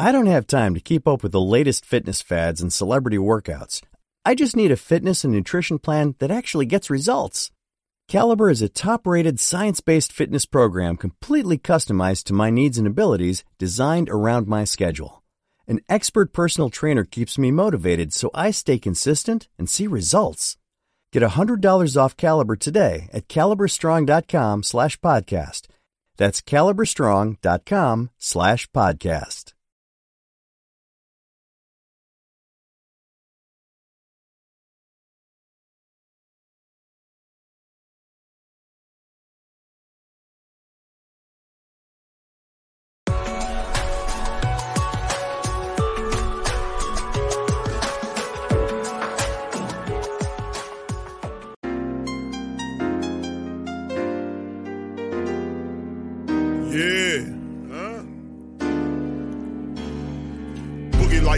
I don't have time to keep up with the latest fitness fads and celebrity workouts. I just need a fitness and nutrition plan that actually gets results. Caliber is a top rated science based fitness program completely customized to my needs and abilities, designed around my schedule. An expert personal trainer keeps me motivated so I stay consistent and see results. Get $100 off Caliber today at caliberstrong.com slash podcast. That's caliberstrong.com slash podcast.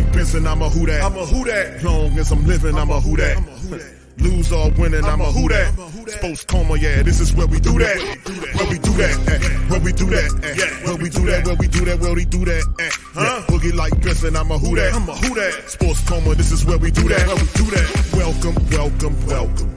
Like Benson, I'm a who that. I'm a who that. Long as I'm living, I'm a who that. Lose or winning, I'm a who that. Sports coma, yeah, this is where we do that. Where we do that, where we do that, where we do that, where we do that, where we do that, huh? Boogie like Benson, I'm a who that. I'm a who that. Sports coma, this is where we do that. Where we do that. Welcome, welcome, welcome.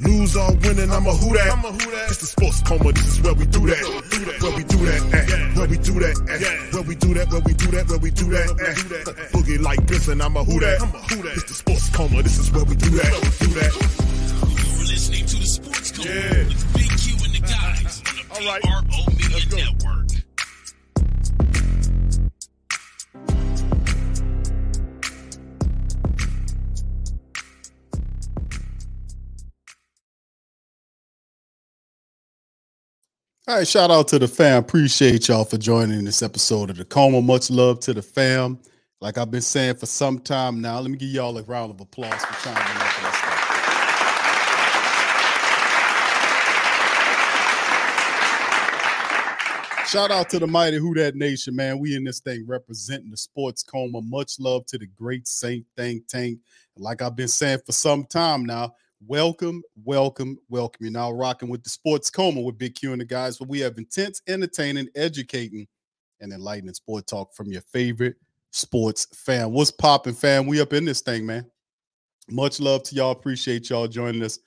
Lose or winning, I'm a who that. It's the sports coma, this is where we do that. Where we do that, eh. Where we do that, eh. Where we do that, where we do that, where we do that, eh. Boogie like this and I'm a who that. I'm a who that. It's the sports coma, this is where we do that. Do that. You're listening to the Sports Coma Yeah. with Big Q and the guys on the All right. PRO Media Let's go. Network. All right, shout out to the fam. Appreciate y'all for joining this episode of the Coma. Much love to the fam. Like I've been saying for some time now, let me give y'all a round of applause for chiming in for this. Shout out to the mighty Who That Nation, man. We in this thing representing the sports coma. Much love to the great Saint Think Tank. Like I've been saying for some time now, welcome, welcome, welcome. You're now rocking with the sports coma with Big Q and the guys, where we have intense, entertaining, educating, and enlightening sport talk from your favorite sports fan. What's popping, fam? We up in this thing, man. Much love to y'all. Appreciate y'all joining us.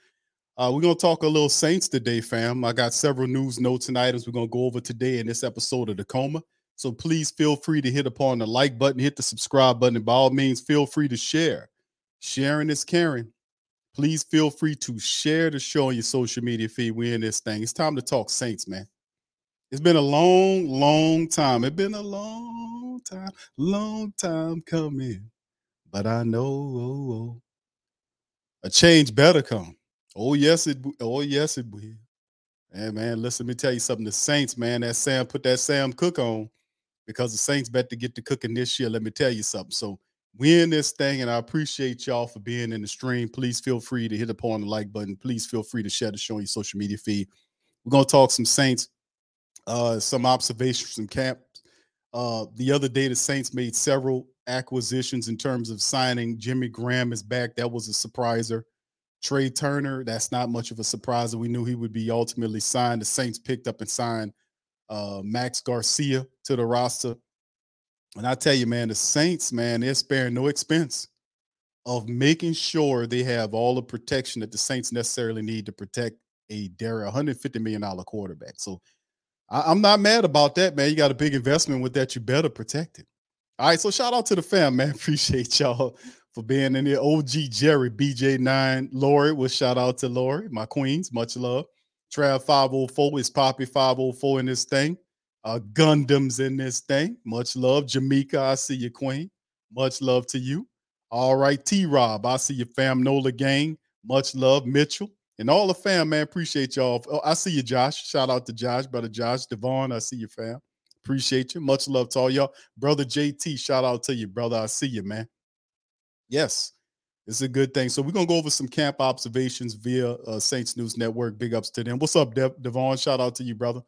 Uh, we're gonna talk a little Saints today, fam. I got several news notes and items we're gonna go over today in this episode of the Coma. So please feel free to hit upon the like button, hit the subscribe button, and by all means, feel free to share. Sharing is caring. Please feel free to share the show on your social media feed. We're in this thing. It's time to talk Saints, man. It's been a long, long time. It's been a long time, long time coming. But I know oh, oh, a change better come. Oh yes, it. Oh yes, it will. And man, listen. Let me tell you something. The Saints, man, that Sam put that Sam Cooke on because the Saints bet to get the cooking this year. Let me tell you something. So we in this thing, and I appreciate y'all for being in the stream. Please feel free to hit upon the like button. Please feel free to share the show on your social media feed. We're gonna talk some Saints, uh, some observations from camp. Uh, the other day, the Saints made several acquisitions in terms of signing. Jimmy Graham is back. That was a surpriser. Trai Turner, that's not much of a surprise. We knew he would be ultimately signed. The Saints picked up and signed uh, Max Garcia to the roster. And I tell you, man, the Saints, man, they're sparing no expense of making sure they have all the protection that the Saints necessarily need to protect a dare $150 million quarterback. So I, I'm not mad about that, man. You got a big investment with that. You better protect it. All right. So shout out to the fam, man. Appreciate y'all for being in there. OG Jerry, BJ9, Lori. Well, shout out to Lori, my queens. Much love. Trav 504 is Poppy 504 in this thing. Uh, Gundams in this thing. Much love. Jamaica, I see you, queen. Much love to you. All right, T Rob, I see you, fam. Nola gang. Much love, Mitchell. And all the fam, man. Appreciate y'all. Oh, I see you, Josh. Shout out to Josh, brother Josh. Devon, I see you, fam. Appreciate you. Much love to all y'all. Brother JT, shout out to you, brother. I see you, man. Yes, it's a good thing. So we're gonna go over some camp observations via uh, Saints News Network. Big ups to them. What's up, Dev- Devon? Shout out to you, brother.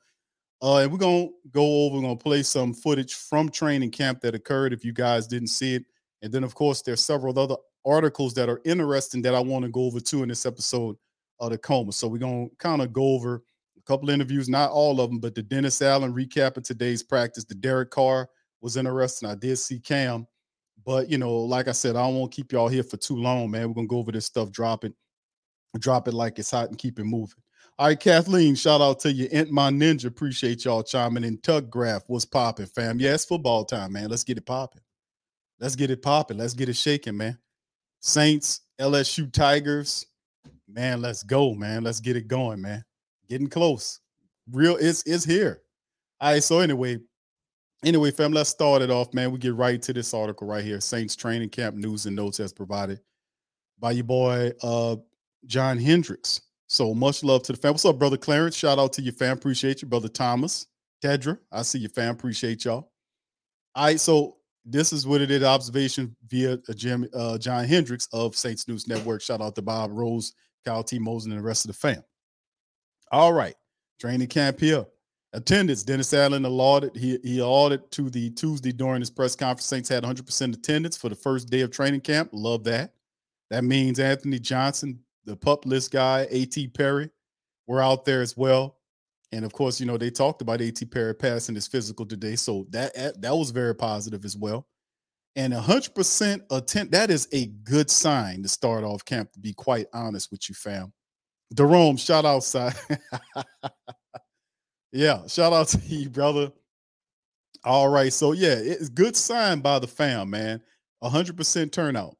Uh, and we're gonna go over. We're gonna play some footage from training camp that occurred. If you guys didn't see it, and then of course there's several other articles that are interesting that I want to go over too in this episode of the coma. So we're gonna kind of go over a couple interviews, not all of them, but the Dennis Allen recap of today's practice. The Derek Carr was interesting. I did see Cam, but you know, like I said, I won't keep y'all here for too long, man. We're gonna go over this stuff, drop it, drop it like it's hot, and keep it moving. All right, Kathleen, shout out to you. Ent my ninja, appreciate y'all chiming in. Tug Graph was popping, fam. Yeah, it's football time, man. Let's get it popping. Let's get it popping. Let's get it shaking, man. Saints, LSU Tigers, man. Let's go, man. Let's get it going, man getting close. Real, it's it's here. All right. So anyway, anyway, fam, let's start it off, man. We get right to this article right here. Saints training camp news and notes as provided by your boy uh John Hendrix. So much love to the fam. What's up, brother Clarence? Shout out to your fam. Appreciate you, brother Thomas. Tedra, I see your fam. Appreciate y'all. All right, so this is what it is. Observation via Jim, uh, John Hendrix of Saints News Network. Shout out to Bob Rose, Kyle T. Mosen, and the rest of the fam. All right. Training camp here. Attendance. Dennis Allen allotted. He he audited to the Tuesday during his press conference. Saints had 100% attendance for the first day of training camp. Love that. That means Anthony Johnson, the pup list guy, A.T. Perry, were out there as well. And of course, you know, they talked about A.T. Perry passing his physical today. So that that was very positive as well. And 100% attend, that is a good sign to start off camp, to be quite honest with you, fam. Jerome, shout out, side. yeah, shout out to you, brother. All right, so yeah, it's good sign by the fam, man. 100% turnout.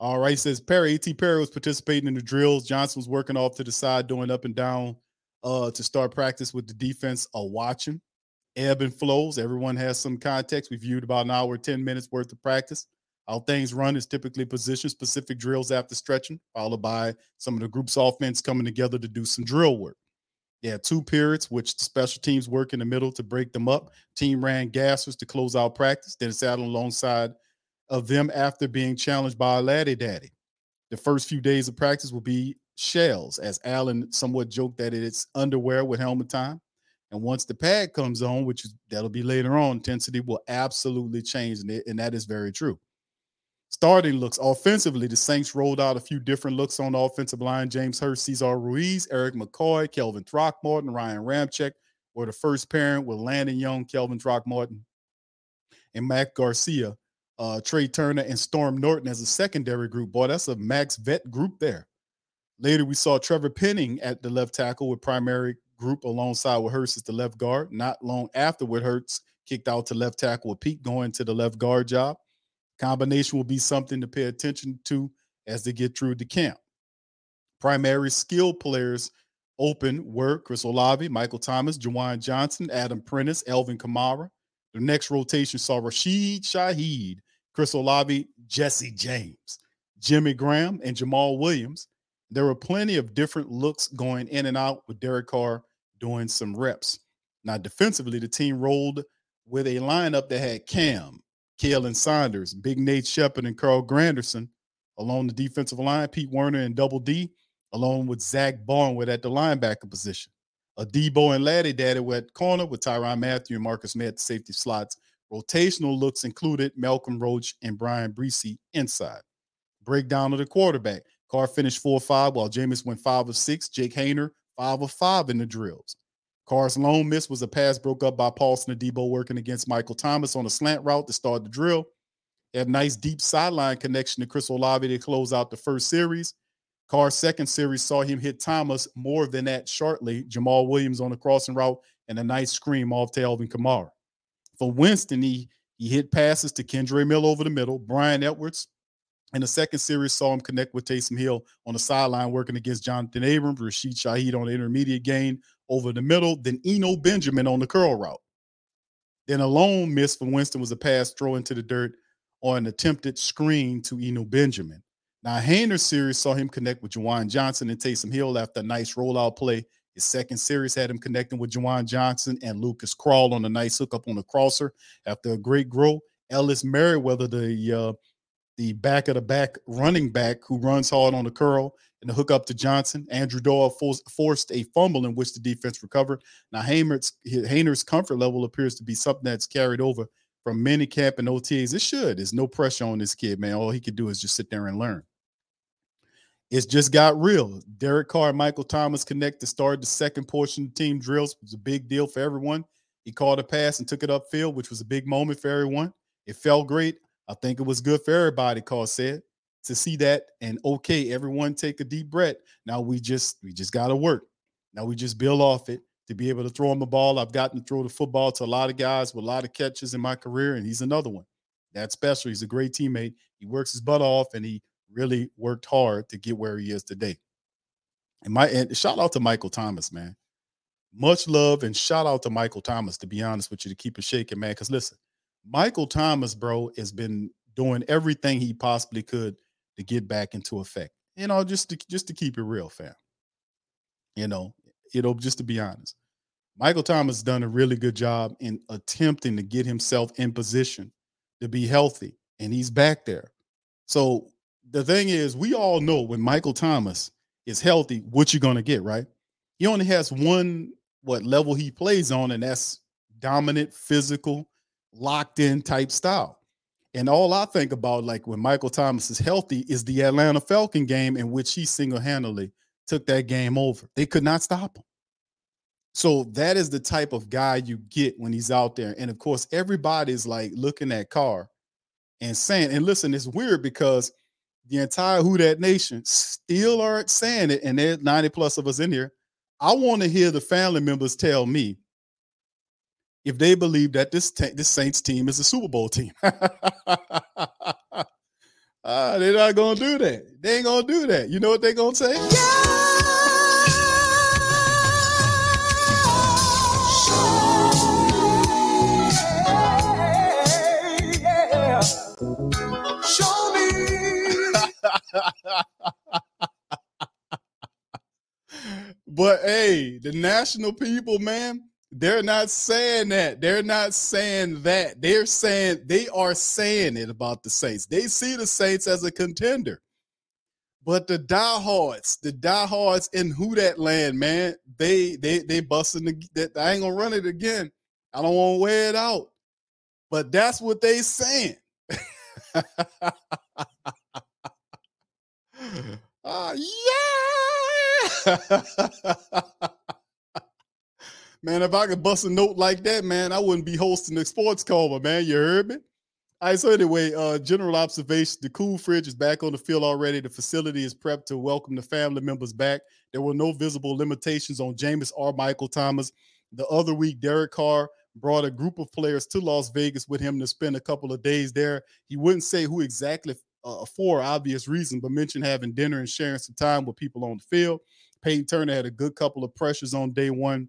All right, says Perry, AT Perry was participating in the drills. Johnson was working off to the side, doing up and down uh, to start practice with the defense are watching. Ebb and flows. Everyone has some context. We viewed about an hour, 10 minutes worth of practice. How things run is typically position specific drills after stretching, followed by some of the group's offense coming together to do some drill work. Yeah, two periods, which the special teams work in the middle to break them up. Team ran gassers to close out practice, then sat alongside of them after being challenged by a laddie daddy. The first few days of practice will be shells, as Allen somewhat joked that it's underwear with helmet time. And once the pad comes on, which is, that'll be later on, intensity will absolutely change, and, it, and that is very true. Starting looks offensively, the Saints rolled out a few different looks on the offensive line. James Hurst, Cesar Ruiz, Erik McCoy, Calvin Throckmorton, Ryan Ramczyk were the first pairing with Landon Young, Calvin Throckmorton, and Mac Garcia, uh, Trai Turner, and Storm Norton as a secondary group. Boy, that's a max vet group there. Later, we saw Trevor Penning at the left tackle with primary group alongside with Hurst as the left guard. Not long afterward, Hurst kicked out to left tackle with Peat going to the left guard job. Combination will be something to pay attention to as they get through the camp. Primary skill players open were Chris Olave, Michael Thomas, Juwan Johnson, Adam Prentice, Alvin Kamara. The next rotation saw Rashid Shaheed, Chris Olave, Jesse James, Jimmy Graham, and Jamaal Williams. There were plenty of different looks going in and out with Derek Carr doing some reps. Now, defensively, the team rolled with a lineup that had Cam, Khalen Saunders, Big Nate Shepherd, and Carl Granderson along the defensive line, Pete Werner and Double D, along with Zach Barnwell at the linebacker position. Adebo and Laddie Daddy were at corner with Tyrann Mathieu and Marcus Maye at the safety slots. Rotational looks included Malcolm Roach and Bryan Bresee inside. Breakdown of the quarterback. Carr finished 4 5 while Jameis went 5 of 6. Jake Haener, 5 of 5 in the drills. Carr's lone miss was a pass broke up by Paulson Adebo working against Michael Thomas on a slant route to start the drill. He had a nice deep sideline connection to Chris Olave to close out the first series. Carr's second series saw him hit Thomas more than that shortly. Jamaal Williams on the crossing route and a nice scream off to Alvin Kamara. For Winston, he, he hit passes to Kendre Mill over the middle, Bryan Edwards. In the second series, saw him connect with Taysom Hill on the sideline working against Jonathan Abrams, Rashid Shaheed on the intermediate gain over the middle, then Eno Benjamin on the curl route. Then a lone miss for Winston was a pass throw into the dirt or an attempted screen to Eno Benjamin. Now, Haener series saw him connect with Juwan Johnson and Taysom Hill after a nice rollout play. His second series had him connecting with Juwan Johnson and Lucas Krull on a nice hookup on the crosser after a great grow. Ellis Merriweather, the uh, the back of the back running back who runs hard on the curl and the hook up to Johnson. Andrew Doyle forced, a fumble in which the defense recovered. Now Haener's, Haener's comfort level appears to be something that's carried over from mini camp and OTAs. It should. There's no pressure on this kid, man. All he could do is just sit there and learn. It's just got real. Derek Carr and Michael Thomas connect to start the second portion of team drills. It was a big deal for everyone. He called a pass and took it upfield, which was a big moment for everyone. It felt great. I think it was good for everybody, Carr said, to see that. And okay, everyone take a deep breath. Now we just we just gotta work. Now we just build off it to be able to throw him the ball. I've gotten to throw the football to a lot of guys with a lot of catches in my career, and he's another one. That's special. He's a great teammate. He works his butt off and he really worked hard to get where he is today. And my and shout out to Michael Thomas, man. Much love and shout out to Michael Thomas, to be honest with you, to keep it shaking, man. Because listen, Michael Thomas, bro, has been doing everything he possibly could to get back into effect. You know, just to just to keep it real, fam. You know, you know, just to be honest. Michael Thomas done a really good job in attempting to get himself in position to be healthy, and he's back there. So the thing is, we all know when Michael Thomas is healthy, what you're gonna get, right? He only has one what level he plays on, and that's dominant, physical, locked in type style. And all I think about, like when Michael Thomas is healthy, is the Atlanta Falcon game in which he single handedly took that game over. They could not stop him. So that is the type of guy you get when he's out there. And of course, everybody's like looking at Carr and saying, and listen, it's weird because the entire Who That Nation still aren't saying it, and there's 90 plus of us in here. I want to hear the family members tell me if they believe that this ta- this Saints team is a Super Bowl team. uh, they're not gonna do that. They ain't gonna do that. You know what they're gonna say? Show But hey, the national people, man, they're not saying that. They're not saying that. They're saying they are saying it about the Saints. They see the Saints as a contender. But the diehards, the diehards in who that land, man, they they they busting the that I ain't gonna run it again. I don't want to wear it out. But that's what they saying. Ah, yeah. man, if I could bust a note like that, man, I wouldn't be hosting the sports coma, man. You heard me? All right, so anyway, uh, general observation. The cool fridge is back on the field already. The facility is prepped to welcome the family members back. There were no visible limitations on Jameis or Michael Thomas. The other week, Derek Carr brought a group of players to Las Vegas with him to spend a couple of days there. He wouldn't say who exactly uh, for obvious reason, but mentioned having dinner and sharing some time with people on the field. Peyton Turner had a good couple of pressures on day one.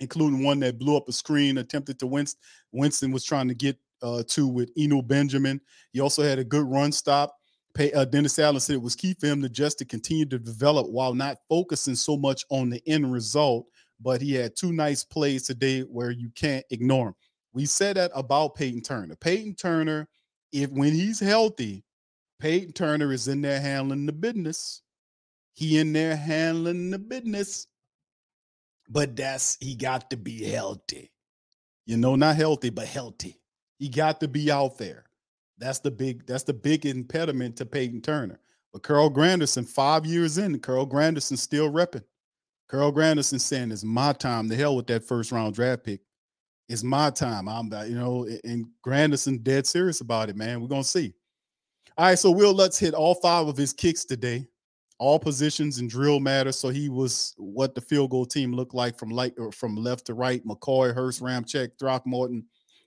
Including one that blew up a screen, attempted to Winston. Winston was trying to get uh, to with Eno Benjamin. He also had a good run stop. Pay, uh, Dennis Allen said it was key for him to just to continue to develop while not focusing so much on the end result. But he had two nice plays today where you can't ignore him. We said that about Peyton Turner. Peyton Turner, if when he's healthy, Peyton Turner is in there handling the business. He in there handling the business but that's he got to be healthy. You know, not healthy, but healthy. He got to be out there. That's the big, that's the big impediment to Peyton Turner. But Carl Granderson, five years in, Carl Granderson still repping. Carl Granderson saying it's my time. The hell with that first round draft pick. It's my time. I'm, you know, and Granderson dead serious about it, man. We're gonna see. All right, so Wil Lutz hit all five of his kicks today. All positions and drill matter. So he was what the field goal team looked like from or from left to right. McCoy, Hurst, Ramczyk, Throckmorton,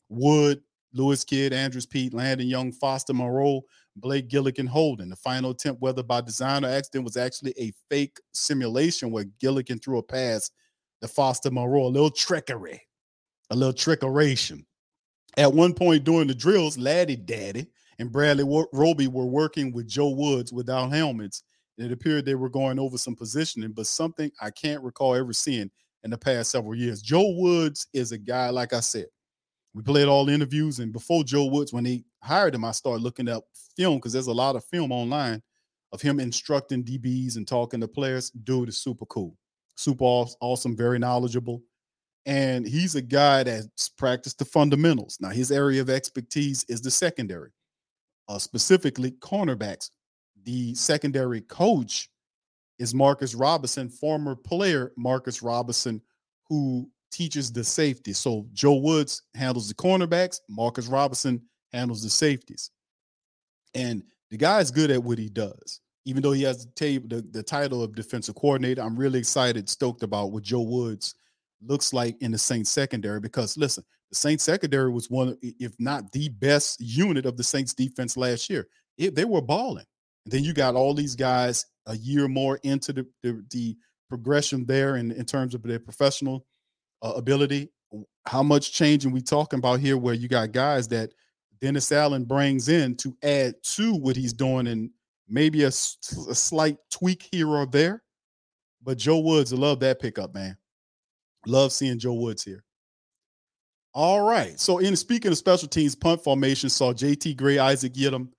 Wood, Lewis Kidd, Andrus Peat, Landon Young, Foster Moreau, Blake Gillikin Holden. The final attempt, whether by design or accident, was actually a fake simulation where Gillikin threw a pass to Foster Moreau. A little trickery, a little trickeration. At one point during the drills, Laddie Daddy and Bradley Roby were working with Joe Woods without helmets. It appeared they were going over some positioning, but something I can't recall ever seeing in the past several years. Joe Woods is a guy, like I said, we played all the interviews, and before Joe Woods, when they hired him, I started looking up film because there's a lot of film online of him instructing DBs and talking to players. Dude is super cool, super awesome, very knowledgeable. And he's a guy that's practiced the fundamentals. Now, his area of expertise is the secondary uh, specifically cornerbacks. The secondary coach is Marcus Robinson, former player Marcus Robinson, who teaches the safety. So Joe Woods handles the cornerbacks, Marcus Robinson handles the safeties. And the guy is good at what he does. Even though he has the, the, the title of defensive coordinator, I'm really excited, stoked about what Joe Woods looks like in the Saints secondary because listen, the Saints secondary was one, if not the best unit of the Saints defense last year. It, they were balling. And then you got all these guys a year more into the, the, the progression there in, in terms of their professional uh, ability. How much change are we talking about here where you got guys that Dennis Allen brings in to add to what he's doing and maybe a, a slight tweak here or there. But Joe Woods, I love that pickup, man. Love seeing Joe Woods here. All right. So, in speaking of special teams, punt formation saw JT Gray, Isaac Yiadom,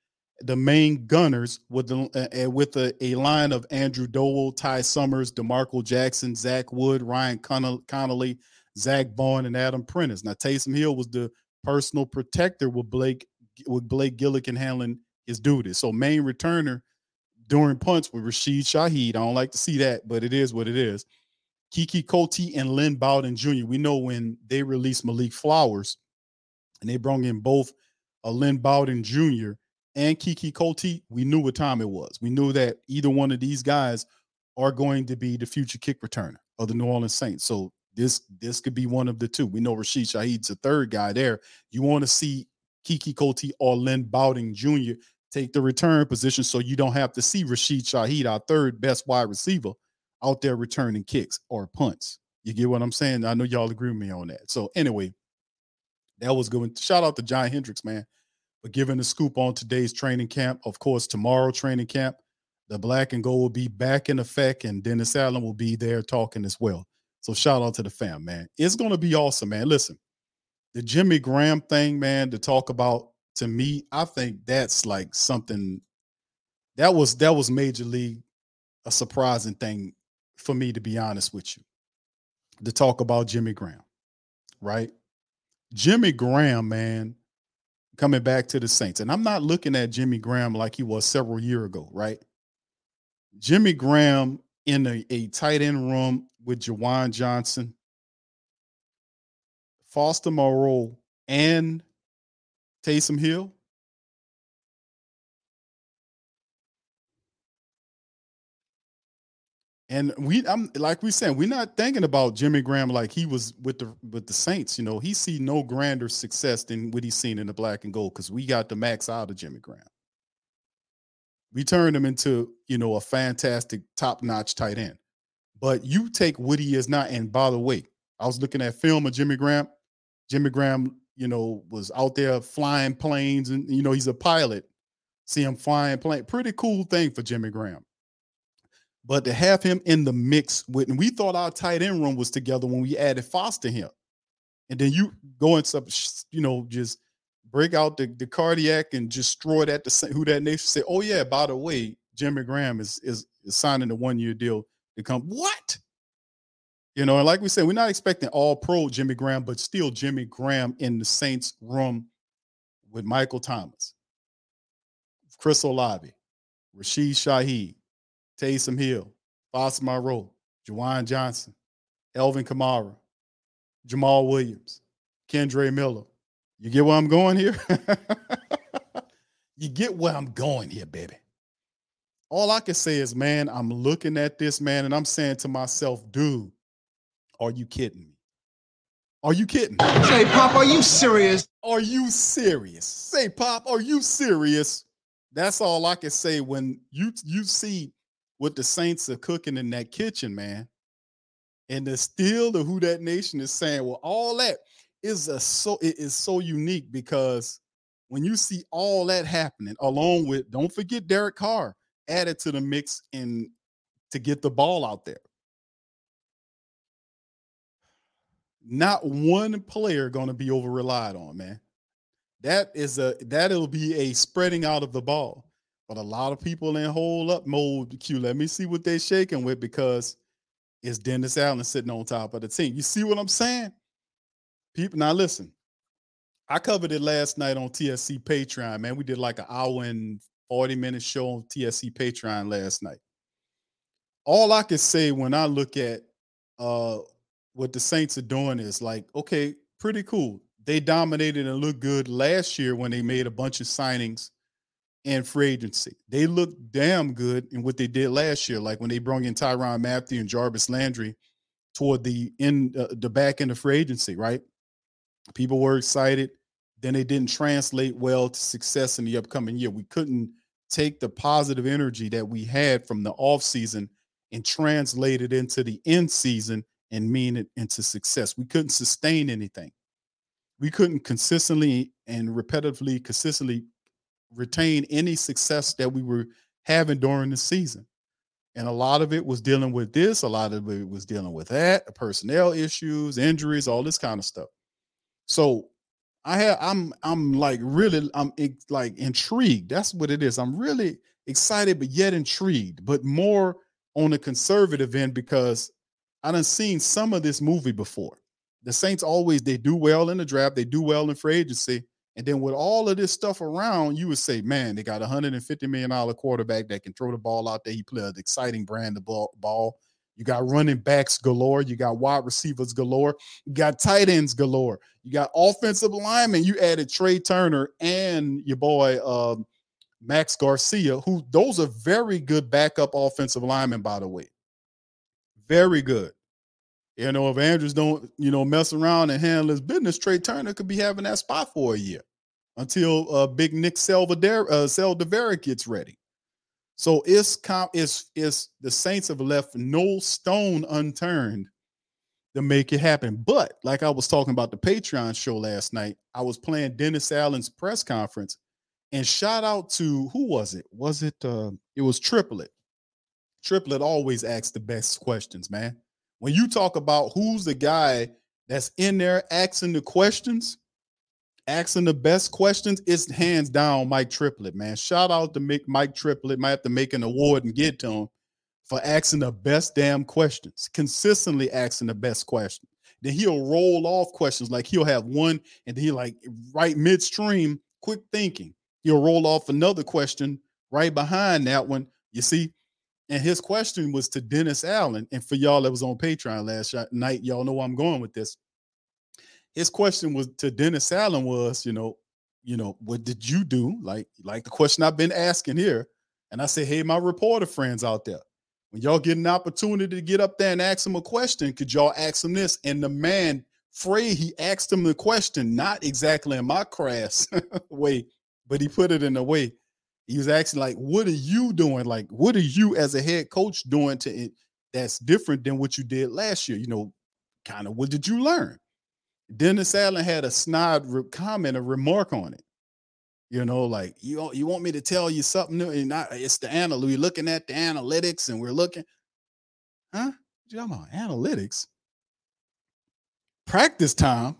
the main gunners with the uh, with a, a line of Andrew Dole, Ty Summers, D'Marco Jackson, Zach Wood, Ryan Connelly, Zack Baun, and Adam Prentice. Now, Taysom Hill was the personal protector with Blake with Blake Gillikin handling his duties. So, main returner during punts with Rashid Shaheed. I don't like to see that, but it is what it is. Keke Coutee and Lynn Bowden Jr. We know when they released Malik Flowers and they brought in both uh, Lynn Bowden Jr. and Keke Coutee, we knew what time it was. We knew that either one of these guys are going to be the future kick returner of the New Orleans Saints. So this this could be one of the two. We know Rashid Shaheed's a third guy there. You want to see Keke Coutee or Lynn Bowden Jr. take the return position so you don't have to see Rashid Shaheed, our third best wide receiver, out there returning kicks or punts. You get what I'm saying? I know y'all agree with me on that. So anyway, that was good. Shout out to John Hendrix, man, for giving the scoop on today's training camp. Of course, tomorrow training camp, the black and gold will be back in effect, and Dennis Allen will be there talking as well. So shout out to the fam, man. It's gonna be awesome, man. Listen, the Jimmy Graham thing, man, to talk about to me, I think that's like something that was that was major league a surprising thing for me, to be honest with you, to talk about Jimmy Graham, right? Jimmy Graham, man, coming back to the Saints. And I'm not looking at Jimmy Graham like he was several years ago, right? Jimmy Graham in a, a tight end room with Juwan Johnson, Foster Moreau, and Taysom Hill. And we, I'm like we said, we're not thinking about Jimmy Graham like he was with the with the Saints. You know, he see no grander success than what he's seen in the black and gold because we got the max out of Jimmy Graham. We turned him into you know a fantastic top notch tight end. But you take what he is not, and by the way, I was looking at film of Jimmy Graham. Jimmy Graham, you know, was out there flying planes, and you know he's a pilot. See him flying plane, pretty cool thing for Jimmy Graham. But to have him in the mix with, and we thought our tight end room was together when we added Foster him. And then you go into, you know, just break out the, the cardiac and destroy that to who that nation say, oh yeah, by the way, Jimmy Graham is is, is signing a one year deal to come. What? You know, and like we said, we're not expecting all pro Jimmy Graham, but still Jimmy Graham in the Saints room with Michael Thomas, Chris Olave, Rashid Shaheed, Taysom Hill, Foster Moreau, Juwan Johnson, Alvin Kamara, Jamaal Williams, Kendre Miller. You get where I'm going here? you get where I'm going here, baby. All I can say is, man, I'm looking at this, man, and I'm saying to myself, dude, are you kidding me? Are you kidding? Say, Pop, are you serious? Are you serious? Say, Pop, are you serious? That's all I can say when you you see what the Saints are cooking in that kitchen, man. And the still the Who That Nation is saying, well, all that is a so it is so unique because when you see all that happening, along with don't forget Derek Carr added to the mix and to get the ball out there. Not one player to be over relied on, man. That is a that'll be a spreading out of the ball. But a lot of people in hold up mode. Q, let me see what they're shaking with because it's Dennis Allen sitting on top of the team. You see what I'm saying? People, now listen. I covered it last night on TSC Patreon, man. We did like an hour and 40 minute show on TSC Patreon last night. All I can say when I look at uh what the Saints are doing is like, okay, pretty cool. They dominated and looked good last year when they made a bunch of signings and free agency. They looked damn good in what they did last year, like when they brought in Tyrann Mathieu and Jarvis Landry toward the end, uh, the back end of free agency, right? People were excited. Then they didn't translate well to success in the upcoming year. We couldn't take the positive energy that we had from the off season and translate it into the end season and mean it into success. We couldn't sustain anything. We couldn't consistently and repetitively, consistently retain any success that we were having during the season. And a lot of it was dealing with this, a lot of it was dealing with that, personnel issues, injuries, all this kind of stuff. So I have I'm I'm like really I'm like intrigued. That's what it is. I'm really excited, but yet intrigued, but more on the conservative end because I done seen some of this movie before. The Saints always they do well in the draft, they do well in free agency, and then with all of this stuff around, you would say, man, they got a hundred and fifty million dollar quarterback that can throw the ball out there. He plays an exciting brand of ball. ball. You got running backs galore. You got wide receivers galore. You got tight ends galore. You got offensive linemen. You added Trai Turner and your boy um, Max Garcia, who those are very good backup offensive linemen, by the way. Very good. You know, if Andrews don't, you know, mess around and handle his business, Trai Turner could be having that spot for a year until uh, Big Nick Saldiveri, uh, Saldiveri gets ready. So it's comp it's it's the Saints have left no stone unturned to make it happen. But like I was talking about the Patreon show last night, I was playing Dennis Allen's press conference, and shout out to who was it? Was it uh it was Triplett. Triplett always asks the best questions, man when you talk about who's the guy that's in there asking the questions, asking the best questions, it's hands down Mike Triplett, man. Shout out to Mike Triplett. Might have to make an award and get to him for asking the best damn questions, consistently asking the best questions. Then he'll roll off questions like he'll have one and he like right midstream, quick thinking. He'll roll off another question right behind that one. You see, and his question was to Dennis Allen. And for y'all that was on Patreon last night, y'all know I'm going with this. His question was to Dennis Allen was, you know, you know, what did you do? Like, like the question I've been asking here. And I say, hey, my reporter friends out there, when y'all get an opportunity to get up there and ask him a question, could y'all ask him this? And the man, Frey, he asked him the question, not exactly in my crass way, but he put it in a way he was asking like, "What are you doing? Like, what are you as a head coach doing to it that's different than what you did last year? You know, kind of what did you learn?" Dennis Allen had a snide re- comment, a remark on it. You know, like you you want me to tell you something new, and it's the analytics. We're looking at the analytics, and we're looking, huh? You talking about analytics. Practice time?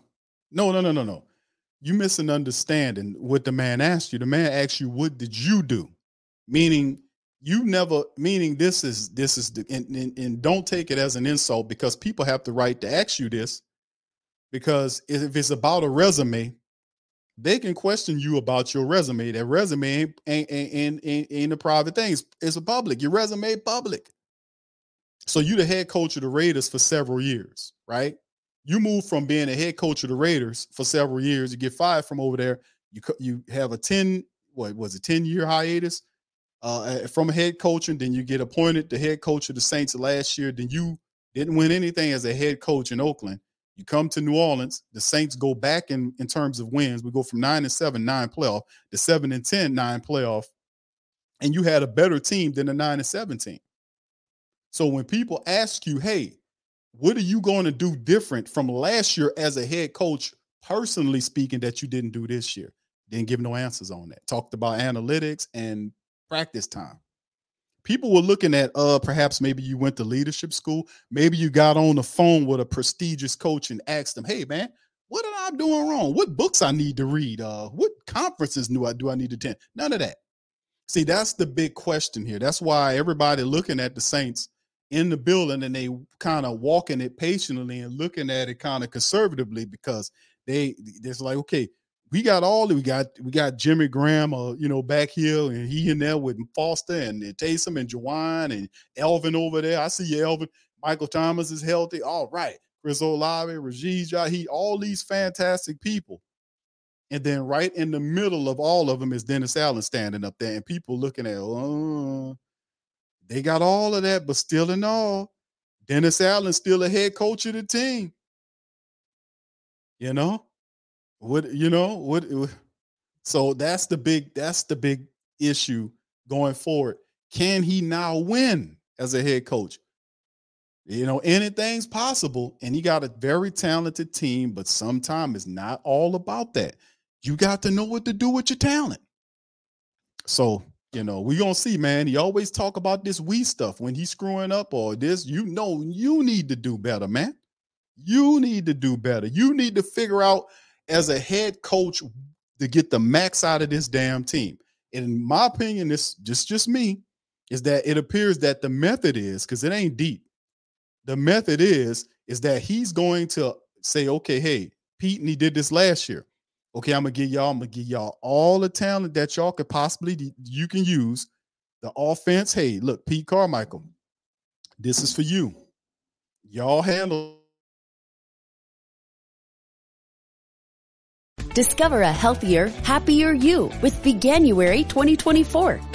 No, no, no, no, no you miss an what the man asked you. The man asked you, "What did you do?" Meaning you never. Meaning this is this is the and, and, and don't take it as an insult because people have the right to ask you this. Because if it's about a resume, they can question you about your resume. That resume ain't ain't ain't, ain't, ain't a private thing. It's, it's a public. Your resume public. So you the head coach of the Raiders for several years, right? You move from being a head coach of the Raiders for several years, you get fired from over there, you you have a 10 what was it 10 year hiatus uh, from a head coach, and then you get appointed the head coach of the Saints last year. Then you didn't win anything as a head coach in Oakland. You come to New Orleans, the Saints go back in, in terms of wins. We go from nine and seven, nine playoff, to seven and 10, nine playoff. And you had a better team than the nine and 17. So when people ask you, hey, what are you going to do different from last year as a head coach, personally speaking, that you didn't do this year? Didn't give no answers on that. Talked about analytics and practice time. People were looking at uh perhaps maybe you went to leadership school. Maybe you got on the phone with a prestigious coach and asked them hey man what am i doing wrong? What books i need to read? Uh what conferences do i do i need to attend? None of that. See that's the big question here. That's why everybody looking at the saints in the building and they kind of walking it patiently and looking at it kind of conservatively because they it's like okay we got all we got we got Jimmy Graham, uh, you know, back here, and he in there with Foster and, and Taysom and Juwan and Alvin over there. I see you, Alvin. Michael Thomas is healthy. All right. Chris Olave, Rajiv he all these fantastic people. And then right in the middle of all of them is Dennis Allen standing up there, and people looking at, oh, they got all of that, but still in all, Dennis Allen's still a head coach of the team. You know, what you know? What? Uh, so that's the big. That's the big issue going forward. Can he now win as a head coach? You know, anything's possible, and he got a very talented team, but sometimes it's not all about that. You got to know what to do with your talent. So, you know, we gonna see, man. He always talk about this we stuff when he's screwing up or this. You know, you need to do better, man. You need to do better. You need to figure out as a head coach to get the max out of this damn team. And in my opinion, this just just me, is that it appears that the method is because it ain't deep. The method is is that he's going to say, okay, hey, Pete, and he did this last year. Okay, I'm gonna give y'all, I'm gonna give y'all all the talent that y'all could possibly you can use. The offense, hey, look, Pete Carmichael, this is for you. Y'all handle Discover a healthier, happier you with Veganuary 2024.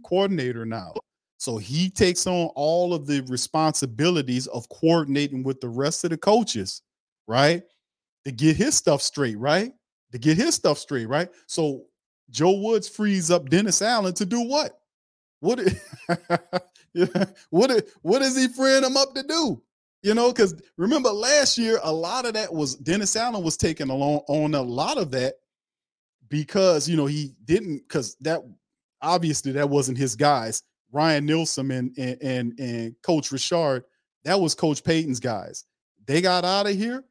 Coordinator now. So he takes on all of the responsibilities of coordinating with the rest of the coaches, right? To get his stuff straight, right? To get his stuff straight, right? So Joe Woods frees up Dennis Allen to do what? What what what is he freeing him up to do? You know, because remember last year, a lot of that was Dennis Allen was taking along on a lot of that because you know he didn't because that obviously that wasn't his guys. Ryan Nielsen and and and, and Coach Richard, that was Coach Payton's guys. They got out of here.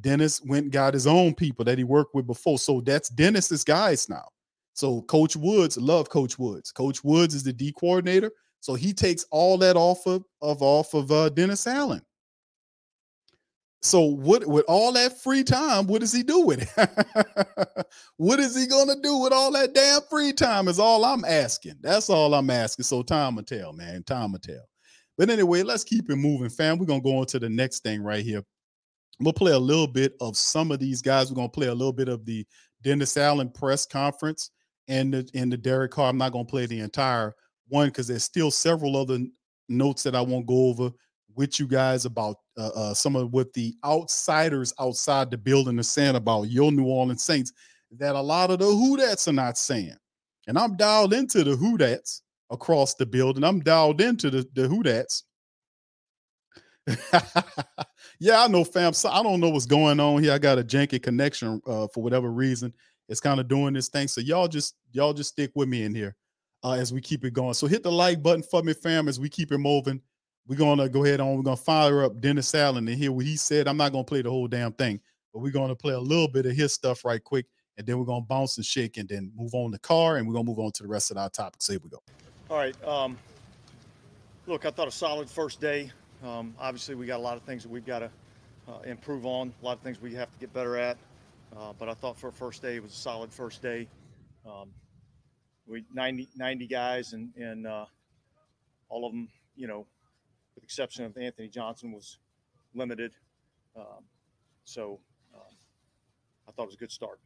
Dennis went got his own people that he worked with before. So that's Dennis's guys now. So Coach Woods, love Coach Woods. Coach Woods is the D coordinator. So he takes all that off of, of off of uh, Dennis Allen. So what with all that free time, what does he do with it? what is he gonna do with all that damn free time? Is all I'm asking. That's all I'm asking. So time will tell, man. Time will tell. But anyway, let's keep it moving, fam. We're gonna go on to the next thing right here. We'll play a little bit of some of these guys. We're gonna play a little bit of the Dennis Allen press conference and the and the Derek Carr. I'm not gonna play the entire one because there's still several other notes that I won't go over with you guys about uh, uh, some of what the outsiders outside the building are saying about your New Orleans Saints. that a lot of the who that's are not saying. And I'm dialed into the who that's across the building. I'm dialed into the, the who that's. yeah, I know, fam. So I don't know what's going on here. I got a janky connection uh, for whatever reason. It's kind of doing this thing. So y'all just y'all just stick with me in here uh, as we keep it going. So hit the like button for me, fam, as we keep it moving. We're gonna go ahead on. We're gonna fire up Dennis Allen and hear what he said. I'm not gonna play the whole damn thing, but we're gonna play a little bit of his stuff right quick, and then we're gonna bounce and shake, and then move on the car, and we're gonna move on to the rest of our topics. Here we go. All right. Um, look, I thought a solid first day. Um, obviously, we got a lot of things that we've got to uh, improve on, a lot of things we have to get better at. Uh, but I thought for a first day, it was a solid first day. Um, we 90, 90 guys, and, and uh, all of them, you know, with the exception of Anthony Johnson, was limited. Um, so um, I thought it was a good start.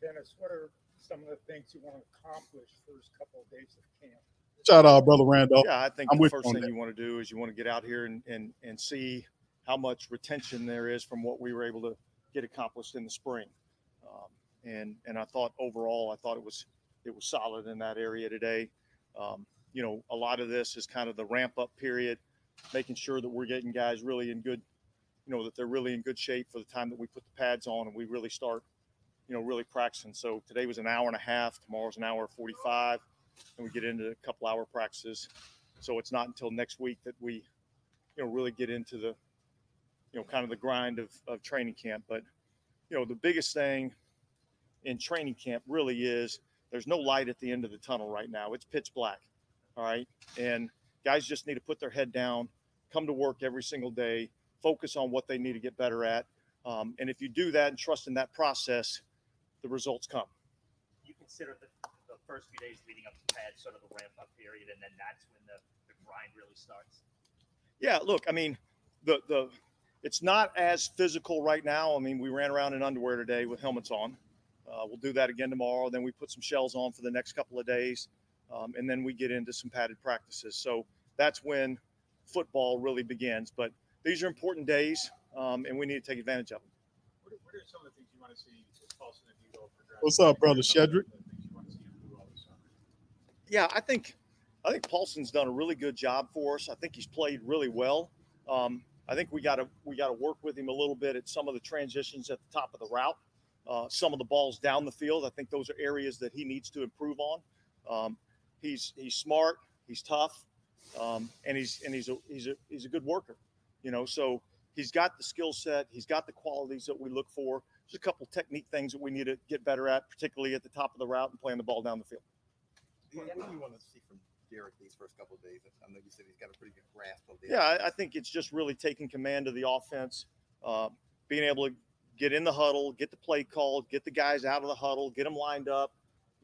Dennis, what are some of the things you want to accomplish first couple of days of camp? Shout out, brother Randolph. Yeah, I think I'm the first thing that. you want to do is you want to get out here and, and, and see how much retention there is from what we were able to get accomplished in the spring. Um, and and I thought overall, I thought it was it was solid in that area today. Um, you know, a lot of this is kind of the ramp up period, making sure that we're getting guys really in good, you know, that they're really in good shape for the time that we put the pads on and we really start, you know, really practicing. So today was an hour and a half. Tomorrow's an hour forty-five and we get into a couple hour practices. So it's not until next week that we, you know, really get into the, you know, kind of the grind of, of training camp. But, you know, the biggest thing in training camp really is there's no light at the end of the tunnel right now. It's pitch black. All right. And guys just need to put their head down, come to work every single day, focus on what they need to get better at. Um, and if you do that and trust in that process, the results come. you consider the, the first few days leading up to pad sort of the ramp up period, and then that's when the, the grind really starts. Yeah, look, I mean, the the it's not as physical right now. I mean, we ran around in underwear today with helmets on. Uh, we'll do that again tomorrow. Then we put some shells on for the next couple of days, um, and then we get into some padded practices. So that's when football really begins. But these are important days, um, and we need to take advantage of them. What are, what are some of the things you want to see with Paulson and Hugo progress? What's up, brother Shedrick? What are the things you want to see him do all this summer? Yeah, I think I think Paulson's done a really good job for us. I think he's played really well. Um, I think we got to we got to work with him a little bit at some of the transitions at the top of the route, uh, some of the balls down the field. I think those are areas that he needs to improve on. Um, he's he's smart, he's tough, um, and he's and he's a he's a he's a good worker. You know, so he's got the skill set, he's got the qualities that we look for. There's a couple technique things that we need to get better at, particularly at the top of the route and playing the ball down the field. What do you want to see from Derek these first couple of days? I know you said he's got a pretty good grasp of the. Yeah, I, I think it's just really taking command of the offense, uh, being able to get in the huddle, get the play called, get the guys out of the huddle, get them lined up,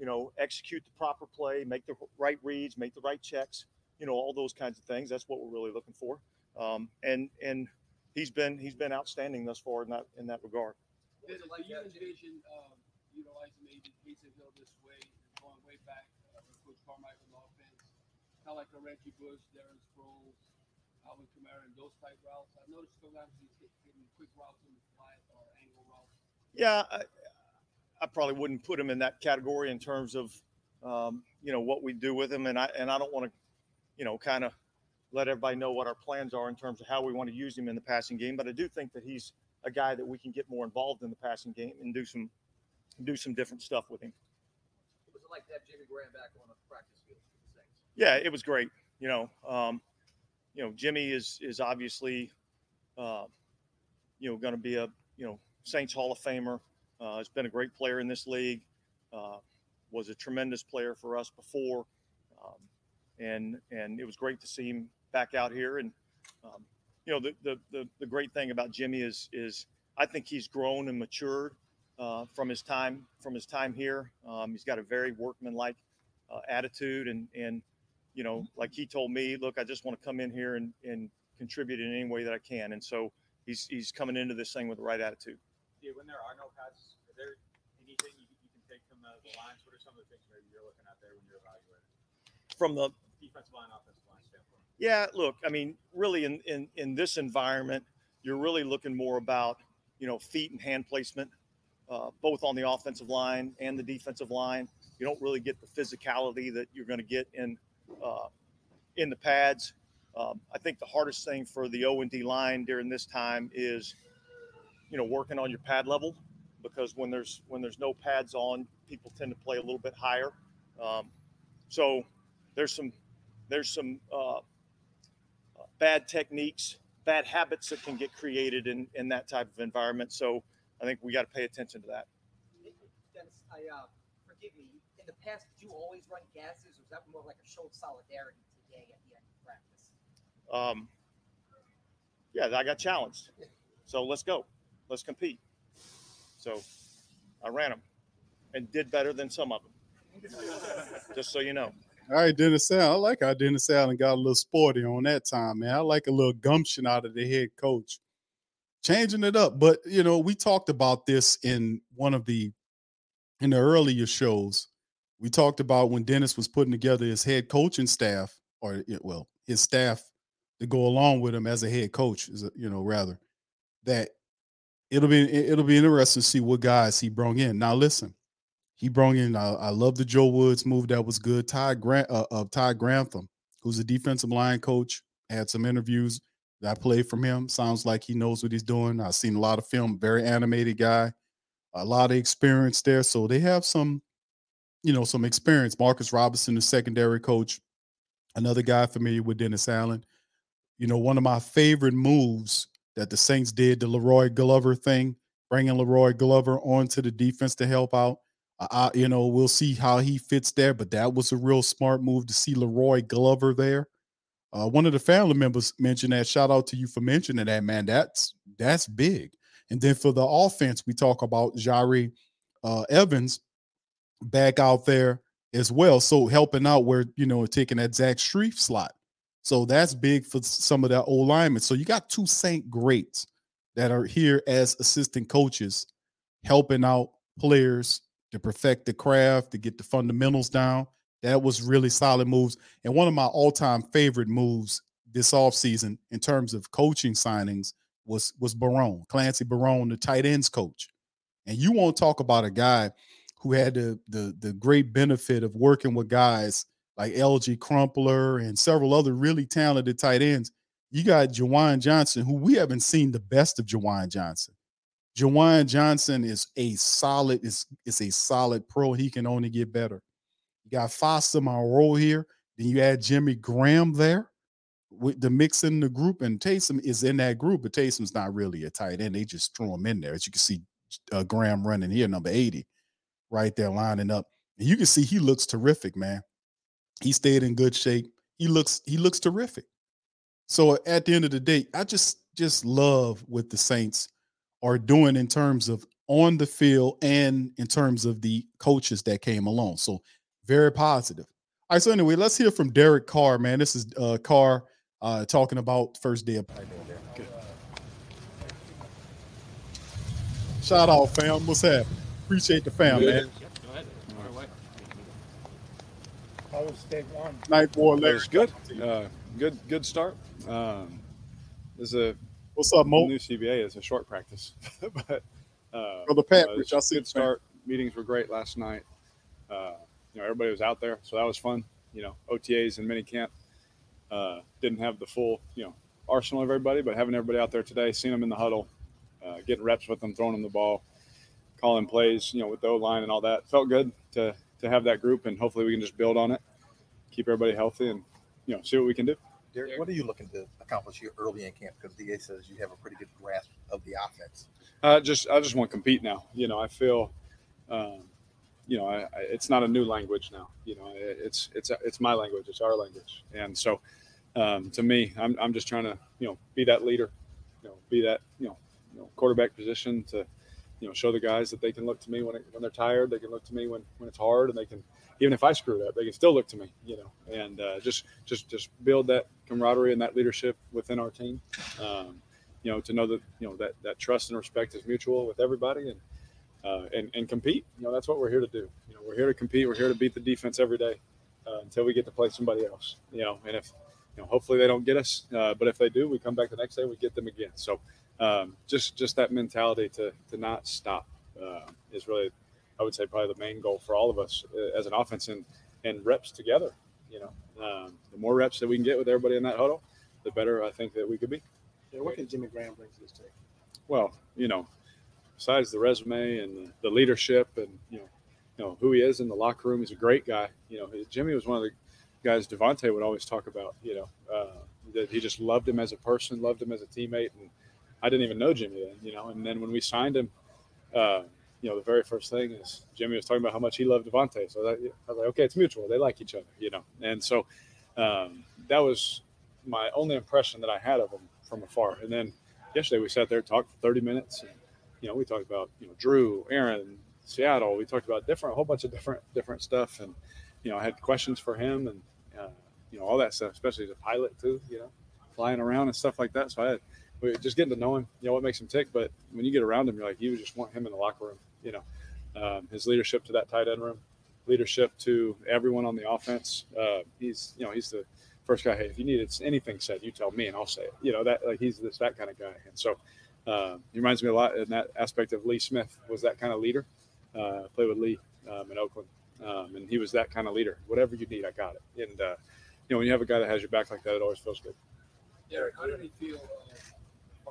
you know, execute the proper play, make the right reads, make the right checks, you know, all those kinds of things. That's what we're really looking for. Um, and and he's been he's been outstanding thus far in that in that regard. Do you envision um, utilizing maybe Taysom Hill this way, going way back uh, with Coach Carmichael's offense, kind of like a Reggie Bush, Darren Sproles, Alvin Kamara, and those type routes? I've noticed sometimes he's hit- hitting quick routes in the flat or angle routes. Yeah, I, I probably wouldn't put him in that category in terms of um, you know what we do with him, and I and I don't want to you know kind of let everybody know what our plans are in terms of how we want to use him in the passing game. But I do think that he's a guy that we can get more involved in the passing game and do some do some different stuff with him. What was it like to have Jimmy Graham back on the practice field for the Saints? Yeah, it was great. You know, um, you know, Jimmy is is obviously, uh, you know, going to be a you know Saints Hall of Famer. Uh, has been a great player in this league. Uh, was a tremendous player for us before, um, and and it was great to see him back out here. And um, you know, the, the the the great thing about Jimmy is is I think he's grown and matured uh, from his time from his time here. Um, he's got a very workmanlike uh, attitude, and and you know, like he told me, look, I just want to come in here and, and contribute in any way that I can. And so he's he's coming into this thing with the right attitude. Yeah, when there are no pads, is there anything you, you can take from the, the lines? What are some of the things maybe you're looking at there when you're evaluating? From the Defensive line, offensive line standpoint. yeah, look, I mean, really in, in, in this environment, you're really looking more about, you know, feet and hand placement. uh, both on the offensive line and the defensive line. You don't really get the physicality that you're going to get in uh, in the pads. Um, I think the hardest thing for the O and D line during this time is, you know, working on your pad level because when there's when there's no pads on, people tend to play a little bit higher. Um, so there's some there's some uh, bad techniques, bad habits that can get created in in that type of environment. So I think we got to pay attention to that. Dennis, I uh, forgive me. In the past, did you always run gassers, or was that more like a show of solidarity today at the end of practice? Um, yeah, I got challenged. So let's go. Let's compete. So I ran them and did better than some of them. Just so you know. All right, Dennis Allen. I like how Dennis Allen got a little sporty on that time, man. I like a little gumption out of the head coach. Changing it up. But you know, we talked about this in one of the in the earlier shows. We talked about when Dennis was putting together his head coaching staff, or well, his staff to go along with him as a head coach, is you know, rather that it'll be it'll be interesting to see what guys he brought in. Now, listen, he brought in. I, I love the Joe Woods move. That was good. Ty Grant uh, of Todd Grantham, who's a defensive line coach, had some interviews that I played from him. Sounds like he knows what he's doing. I've seen a lot of film. Very animated guy, a lot of experience there. So they have some, you know, some experience. Marcus Robinson, the secondary coach, another guy familiar with Dennis Allen. You know, one of my favorite moves that the Saints did the Leroy Glover thing, bringing Leroy Glover onto the defense to help out. Uh, you know, we'll see how he fits there, but that was a real smart move to see Leroy Glover there. Uh, one of the family members mentioned that. Shout out to you for mentioning that, man. That's that's big. And then for the offense, we talk about Jahri uh, Evans back out there as well. So helping out where you know taking that Zach Strief slot. So that's big for some of that old linemen. So you got two Saint greats that are here as assistant coaches, helping out players to perfect the craft, to get the fundamentals down. That was really solid moves. And one of my all-time favorite moves this offseason in terms of coaching signings was was Barone, Clancy Barone, the tight ends coach. And you won't talk about a guy who had the the, the great benefit of working with guys like Alge Crumpler and several other really talented tight ends. You got Juwan Johnson, who we haven't seen the best of Juwan Johnson. Juwan Johnson is a solid, is, is a solid pro. He can only get better. You got Foster Moreau here. Then you add Jimmy Graham there with the mix in the group, and Taysom is in that group, but Taysom's not really a tight end. They just throw him in there. As you can see, uh, Graham running here, number 80, right there lining up. And you can see he looks terrific, man. He stayed in good shape. He looks he looks terrific. So at the end of the day, I just just love what the Saints are doing in terms of on the field and in terms of the coaches that came along. So very positive. All right. So anyway, let's hear from Derek Carr, man. This is uh, Carr uh, talking about first day of. Good. Shout out, fam. What's happening? Appreciate the fam, Good. man. Go ahead. How was day one? Night boy, It good. Uh, good, good start. Um, this is a what's up, Mo? New CBA is a short practice, but uh, Brother Pat, uh, Rich, I see good the start. Meetings were great last night. Uh, you know, everybody was out there, so that was fun. You know, OTAs and minicamp uh, didn't have the full, you know, arsenal of everybody, but having everybody out there today, seeing them in the huddle, uh, getting reps with them, throwing them the ball, calling plays, you know, with the O line and all that, felt good to to have that group, and hopefully we can just build on it, keep everybody healthy, and you know, see what we can do. Derek, what are you looking to accomplish here early in camp? Because DA says you have a pretty good grasp of the offense. Uh, just I just want to compete now. You know, I feel, um, you know, I, I, it's not a new language now. You know, it, it's it's it's my language. It's our language. And so, um, to me, I'm I'm just trying to you know be that leader, you know, be that you know, you know quarterback position to, you know, show the guys that they can look to me when it, when they're tired. They can look to me when when it's hard, and they can even if I screw it up, they can still look to me. You know, and uh, just just just build that camaraderie and that leadership within our team. Um, you know, to know that you know that that trust and respect is mutual with everybody, and uh, and and compete. You know, that's what we're here to do. You know, we're here to compete. We're here to beat the defense every day uh, until we get to play somebody else. You know, and if you know, hopefully they don't get us, uh, but if they do, we come back the next day, we get them again. So um, just just that mentality to to not stop. uh, is really, I would say, probably the main goal for all of us uh, as an offense and and reps together. You know, um, the more reps that we can get with everybody in that huddle, the better I think that we could be. Yeah, what can Jimmy Graham bring to this team? Well, you know, besides the resume and the, the leadership and you know, you know who he is in the locker room, he's a great guy. You know, Jimmy was one of the guys Davante would always talk about. You know, uh, that he just loved him as a person, loved him as a teammate, and I didn't even know Jimmy then. You know, and then when we signed him, uh, you know, the very first thing is Jimmy was talking about how much he loved Davante. So that, I was like, okay, it's mutual. They like each other. You know, and so um, that was my only impression that I had of him from afar. And then yesterday we sat there, talked for 30 minutes, and you know, we talked about you know Drew, Aaron, Seattle. We talked about different, a whole bunch of different different stuff, and you know, I had questions for him, and uh, you know, all that stuff, especially as a pilot too. You know, flying around and stuff like that. So I had just getting to know him, you know, what makes him tick. But when you get around him, you're like, you just want him in the locker room. You know, um, his leadership to that tight end room, leadership to everyone on the offense. Uh, he's, you know, he's the first guy. Hey, if you need it's anything said, you tell me and I'll say it. You know that like he's this that kind of guy. And so uh, he reminds me a lot in that aspect of Lee Smith was that kind of leader. Uh, played with Lee um, in Oakland, um, and he was that kind of leader. Whatever you need, I got it. And uh, you know when you have a guy that has your back like that, it always feels good. Derek, how did he feel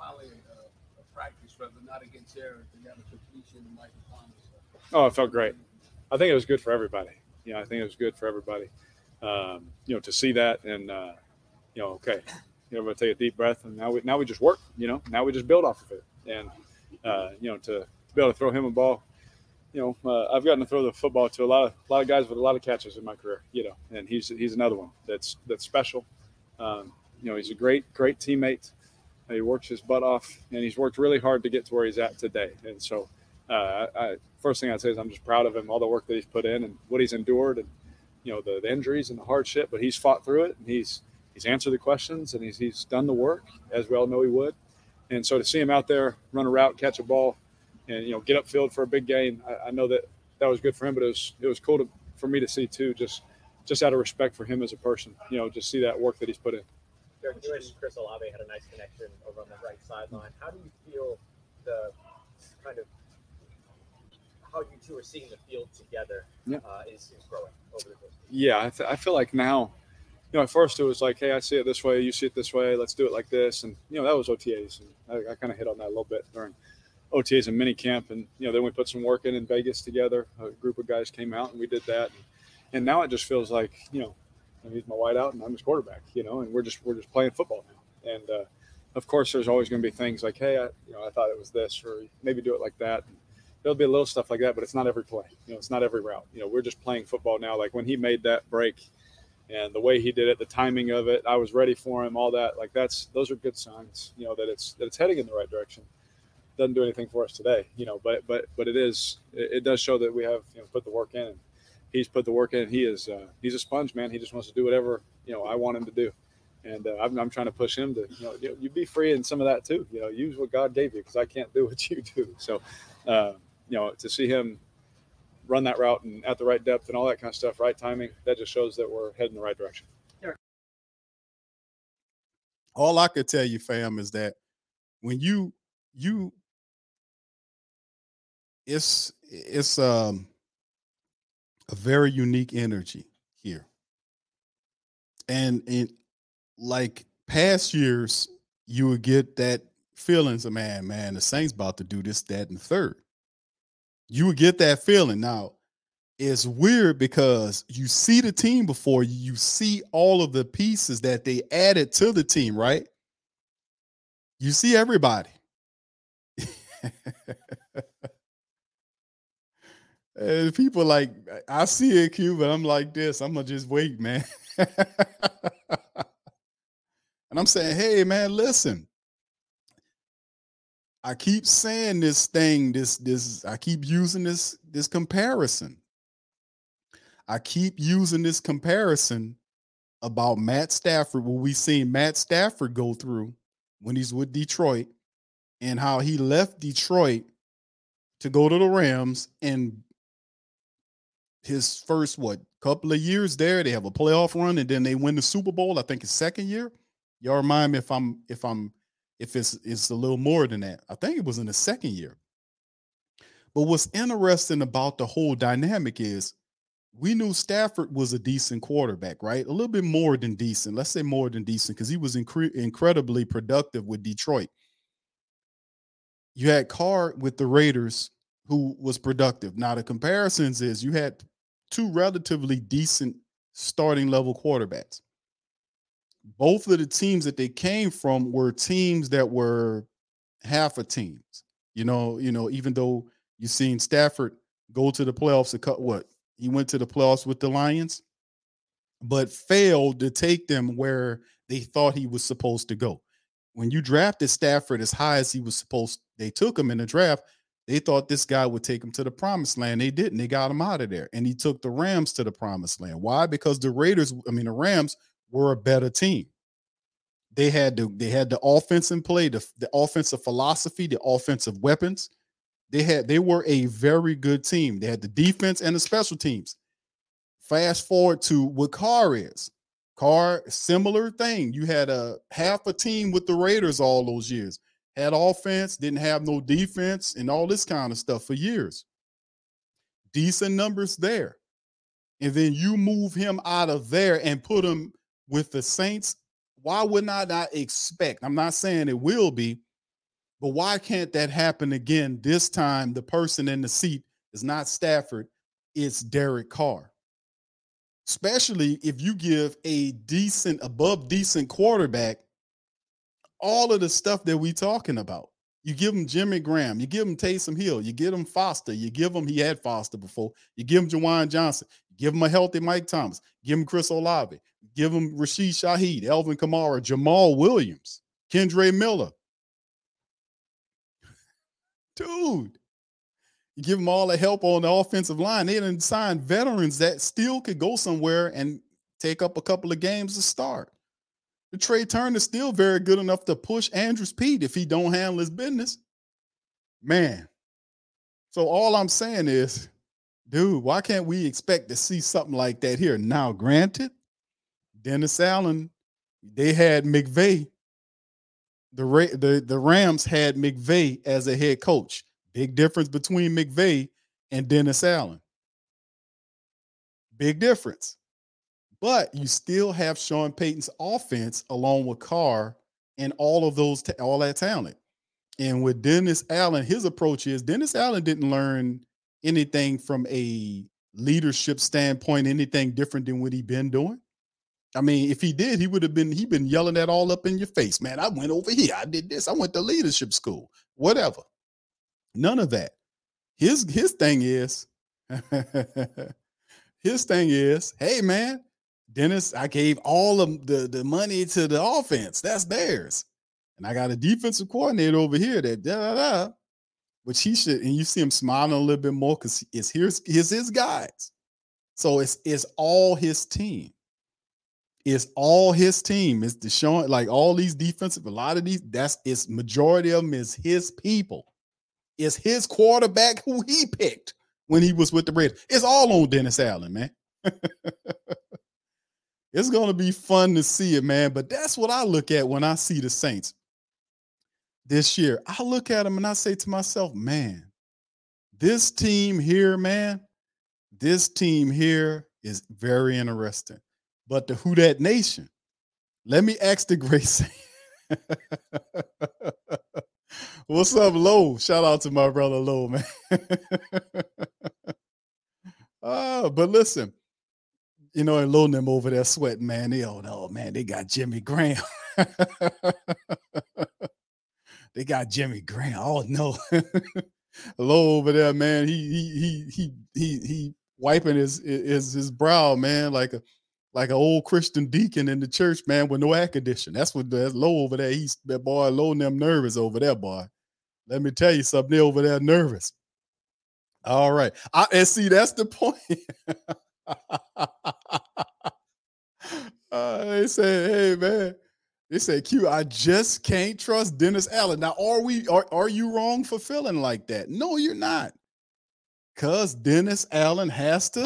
uh, a practice, whether not against a completion Thomas? Oh, it felt great. I think it was good for everybody. Know, I think it was good for everybody. Um, you know, to see that and uh, you know, okay, you know, we're take a deep breath and now we now we just work. You know, now we just build off of it. And uh, you know, to, to be able to throw him a ball, you know, uh, I've gotten to throw the football to a lot of a lot of guys with a lot of catches in my career. You know, and he's he's another one that's that's special. Um, you know, he's a great great teammate. He works his butt off, and he's worked really hard to get to where he's at today. And so, uh, I, first thing I'd say is I'm just proud of him, all the work that he's put in, and what he's endured, and you know the, the injuries and the hardship. But he's fought through it, and he's he's answered the questions, and he's he's done the work as we all know he would. And so to see him out there run a route, catch a ball, and you know get upfield for a big gain, I, I know that that was good for him. But it was it was cool to, for me to see too, just just out of respect for him as a person. You know, just see that work that he's put in. Derek, you and Chris Olave had a nice connection over on the right sideline. How do you feel the kind of how you two are seeing the field together Yeah. uh, is, is growing over the course? yeah, I, th- I feel like now, you know, at first it was like, hey, I see it this way, you see it this way, let's do it like this, and you know that was OTAs, and I, I kind of hit on that a little bit during OTAs and mini camp, and you know then we put some work in in Vegas together. A group of guys came out and we did that, and, and now it just feels like you know, he's my wideout and I'm his quarterback, you know, and we're just we're just playing football now, and uh, of course there's always going to be things like, hey, I, you know, I thought it was this, or maybe do it like that. And, there'll be a little stuff like that, but it's not every play. You know, it's not every route. You know, we're just playing football now. Like when he made that break and the way he did it, the timing of it, I was ready for him, all that. Like that's those are good signs, you know, that it's that it's heading in the right direction. Doesn't do anything for us today, you know, but but but it is it, it does show that we have, you know, put the work in and he's put the work in. He is uh, he's a sponge, man. He just wants to do whatever, you know, I want him to do. And uh, I'm, I'm trying to push him to, you know, you, you be free in some of that too. You know, use what God gave you because I can't do what you do. So, uh, you know, to see him run that route and at the right depth and all that kind of stuff, right timing, that just shows that we're heading the right direction. All I could tell you, fam, is that when you you it's it's um a very unique energy here. And in like past years, you would get that feelings of man, man, the Saints about to do this, that, and the third. You would get that feeling. Now, it's weird because you see the team before you see all of the pieces that they added to the team, right? You see everybody. and people like I see it, Q, but I'm like this. I'm gonna just wait, man. and I'm saying, hey, man, listen. I keep saying this thing, this, this, I keep using this, this comparison. I keep using this comparison about Matt Stafford, what we seen Matt Stafford go through when he's with Detroit, and how he left Detroit to go to the Rams and his first what couple of years there, they have a playoff run and then they win the Super Bowl. I think his second year. Y'all remind me if I'm if I'm if it's it's a little more than that. I think it was in the second year. But what's interesting about the whole dynamic is we knew Stafford was a decent quarterback, right? A little bit more than decent. Let's say more than decent because he was incre- incredibly productive with Detroit. You had Carr with the Raiders, who was productive. Now, the comparisons is you had two relatively decent starting level quarterbacks. Both of the teams that they came from were teams that were half a teams. You know, you know, even though you've seen Stafford go to the playoffs to cut what he went to the playoffs with the Lions, but failed to take them where they thought he was supposed to go. When you drafted Stafford as high as he was supposed, they took him in the draft. They thought this guy would take him to the promised land. They didn't. They got him out of there. And he took the Rams to the promised land. Why? Because the Raiders, I mean, the Rams were a better team. They had the they had the offense in play, the, the offensive philosophy, the offensive weapons. They had they were a very good team. They had the defense and the special teams. Fast forward to what Carr is. Carr, similar thing. You had a half a team with the Raiders all those years. Had offense, didn't have no defense, and all this kind of stuff for years. Decent numbers there. And then you move him out of there and put him with the Saints. Why would not I expect? I'm not saying it will be, but why can't that happen again? This time, the person in the seat is not Stafford, it's Derek Carr. Especially if you give a decent, above decent quarterback all of the stuff that we talking about. You give him Jimmy Graham, you give him Taysom Hill, you give him Foster, you give him, he had Foster before, you give him Juwan Johnson, give him a healthy Mike Thomas, give him Chris Olave, give him Rashid Shaheed, Alvin Kamara, Jamaal Williams, Kendre Miller. Dude, you give them all the help on the offensive line. They didn't sign veterans that still could go somewhere and take up a couple of games to start. The Trai Turner is still very good enough to push Andrus Peat if he don't handle his business. Man. So all I'm saying is, dude, why can't we expect to see something like that here? Now, granted, Dennis Allen, they had McVay. The, the, the Rams had McVay as a head coach. Big difference between McVay and Dennis Allen. Big difference. But you still have Sean Payton's offense along with Carr and all of those, ta- all that talent. And with Dennis Allen, his approach is Dennis Allen didn't learn anything from a leadership standpoint, anything different than what he been doing. I mean, if he did, he would have been he been yelling that all up in your face, man. I went over here, I did this, I went to leadership school, whatever. None of that. His his thing is his thing is, hey man, Dennis, I gave all of the, the money to the offense. That's theirs. And I got a defensive coordinator over here that da da da. Which he should, and you see him smiling a little bit more because it's here's his his guys. So it's it's all his team. It's all his team. It's Deshaun, like all these defensive, a lot of these, that's it's majority of them is his people. It's his quarterback who he picked when he was with the Raiders. It's all on Dennis Allen, man. it's going to be fun to see it, man. But that's what I look at when I see the Saints this year. I look at them and I say to myself, man, this team here, man, this team here is very interesting. But the Who Dat Nation, let me ask the Grace. What's up, Low? Shout out to my brother Low, man. uh, but listen, you know, and loading them over there sweating, man. They oh no, man, they got Jimmy Graham. they got Jimmy Graham. Oh no. Low over there, man. He he he he he he wiping his his his brow, man, like a like an old Christian deacon in the church, man, with no air condition. That's what that's low over there. He's that boy low them nervous over there, boy. Let me tell you something, they over there nervous. All right. I, and see, that's the point. uh, they say, "Hey man," they said, "Q, I just can't trust Dennis Allen." Now, are we? Are are you wrong for feeling like that? No, you're not. Cause Dennis Allen has to.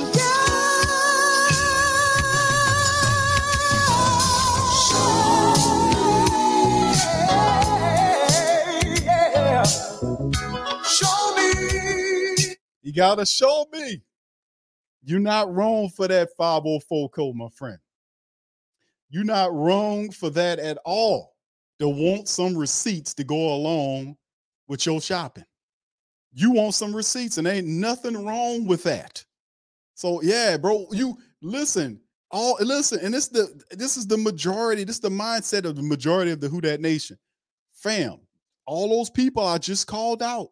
Show me You gotta show me. You're not wrong for that 504 code, my friend. You're not wrong for that at all. To want some receipts to go along with your shopping. You want some receipts, and ain't nothing wrong with that. So yeah, bro, you listen. All listen, and this the this is the majority. This is the mindset of the majority of the Who Dat Nation, fam. All those people I just called out.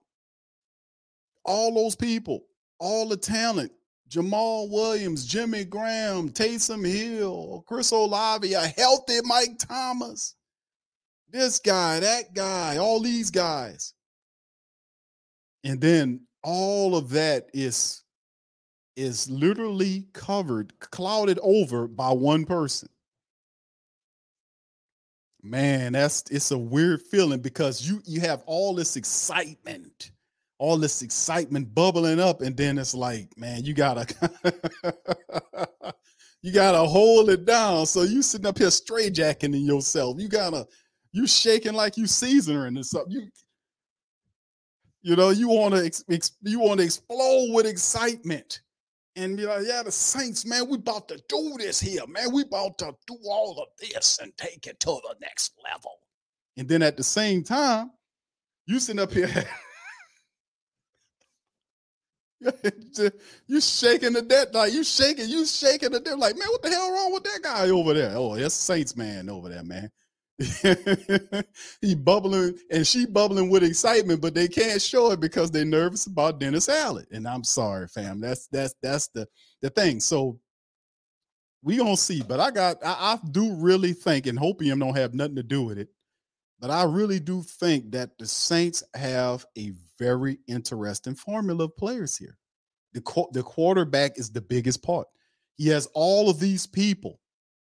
All those people, all the talent, Jamaal Williams, Jimmy Graham, Taysom Hill, Chris Olave, a healthy Mike Thomas, this guy, that guy, all these guys. And then all of that is is literally covered, clouded over by one person. Man, that's it's a weird feeling because you you have all this excitement, all this excitement bubbling up, and then it's like, man, you gotta you gotta hold it down. So you sitting up here straight jacking in yourself. You gotta you shaking like you seasoning or something. You you know, you want to ex- ex- you want to explode with excitement and be like, yeah, the Saints, man, we about to do this here, man. We about to do all of this and take it to the next level. And then at the same time, you sitting up here, you shaking the dead, like you shaking, you shaking the dead, like, man, what the hell wrong with that guy over there? Oh, that's Saints man over there, man. he bubbling and she bubbling with excitement, but they can't show it because they're nervous about Dennis Allen. And I'm sorry, fam. That's that's that's the the thing. So we gonna see. But I got I, I do really think, and hopium don't have nothing to do with it. But I really do think that the Saints have a very interesting formula of players here. The, the quarterback is the biggest part. He has all of these people,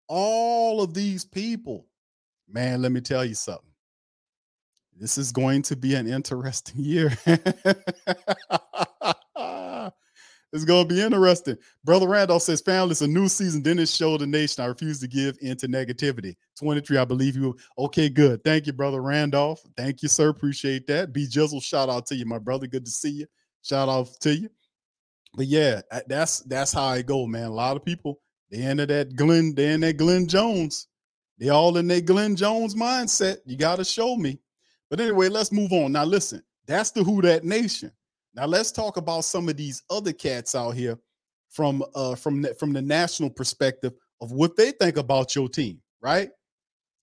all of these people man, let me tell you something. This is going to be an interesting year. It's to be interesting. Brother Randolph says, family, it's a new season. It showed the nation. I refuse to give into negativity. 23, I believe you. Okay, good. Thank you, Brother Randolph. Thank you, sir. Appreciate that. B Jizzle, shout out to you, my brother. Good to see you. Shout out to you. But yeah, that's that's how I go, man. A lot of people, they into that Glenn, they in that Glenn Jones. They all in that Glenn Jones mindset. You got to show me. But anyway, let's move on. Now, listen, that's the Who Dat Nation. Now let's talk about some of these other cats out here from uh from the, from the national perspective of what they think about your team, right?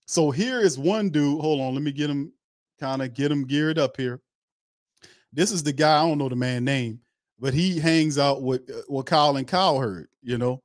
So here is one dude. Hold on, let me get him kind of get him geared up here. This is the guy. I don't know the man name, but he hangs out with uh, with Colin Cowherd, you know,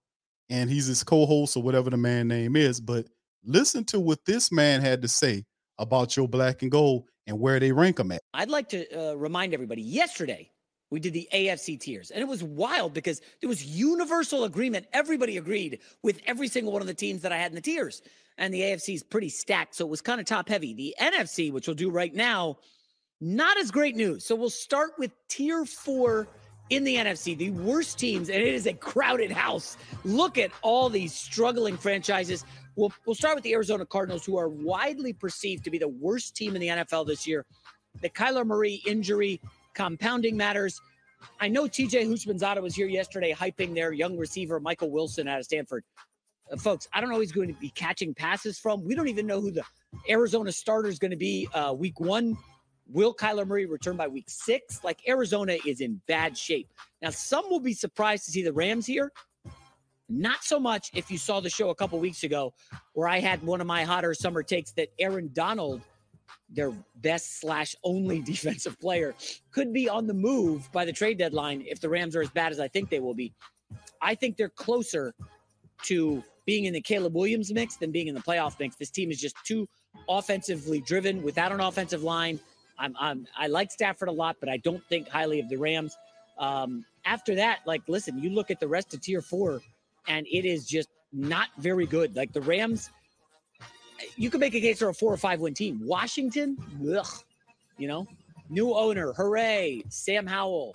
and he's his co-host or whatever the man name is. But Listen to what this man had to say about your black and gold and where they rank them at. I'd like to uh, remind everybody yesterday we did the AFC tiers, and it was wild because there was universal agreement. Everybody agreed with every single one of the teams that I had in the tiers. And the AFC is pretty stacked, so it was kind of top heavy. The NFC, which we'll do right now, not as great news. So we'll start with tier four in the NFC, the worst teams, and it is a crowded house. Look at all these struggling franchises. We'll, we'll start with the Arizona Cardinals, who are widely perceived to be the worst team in the NFL this year. The Kyler Murray injury compounding matters. I know TJ Houshmandzadeh was here yesterday hyping their young receiver, Michael Wilson, out of Stanford. Uh, folks, I don't know who he's going to be catching passes from. We don't even know who the Arizona starter is going to be uh, week one. Will Kyler Murray return by week six? Like Arizona is in bad shape. Now, some will be surprised to see the Rams here. Not so much if you saw the show a couple weeks ago where I had one of my hotter summer takes that Aaron Donald, their best slash only defensive player, could be on the move by the trade deadline if the Rams are as bad as I think they will be. I think they're closer to being in the Caleb Williams mix than being in the playoff mix. This team is just too offensively driven without an offensive line. I'm, I'm I like Stafford a lot, but I don't think highly of the Rams. Um, after that, like, listen, you look at the rest of tier four and it is just not very good. Like the Rams, you could make a case for a four or five win team. Washington, ugh, you know, new owner, hooray, Sam Howell.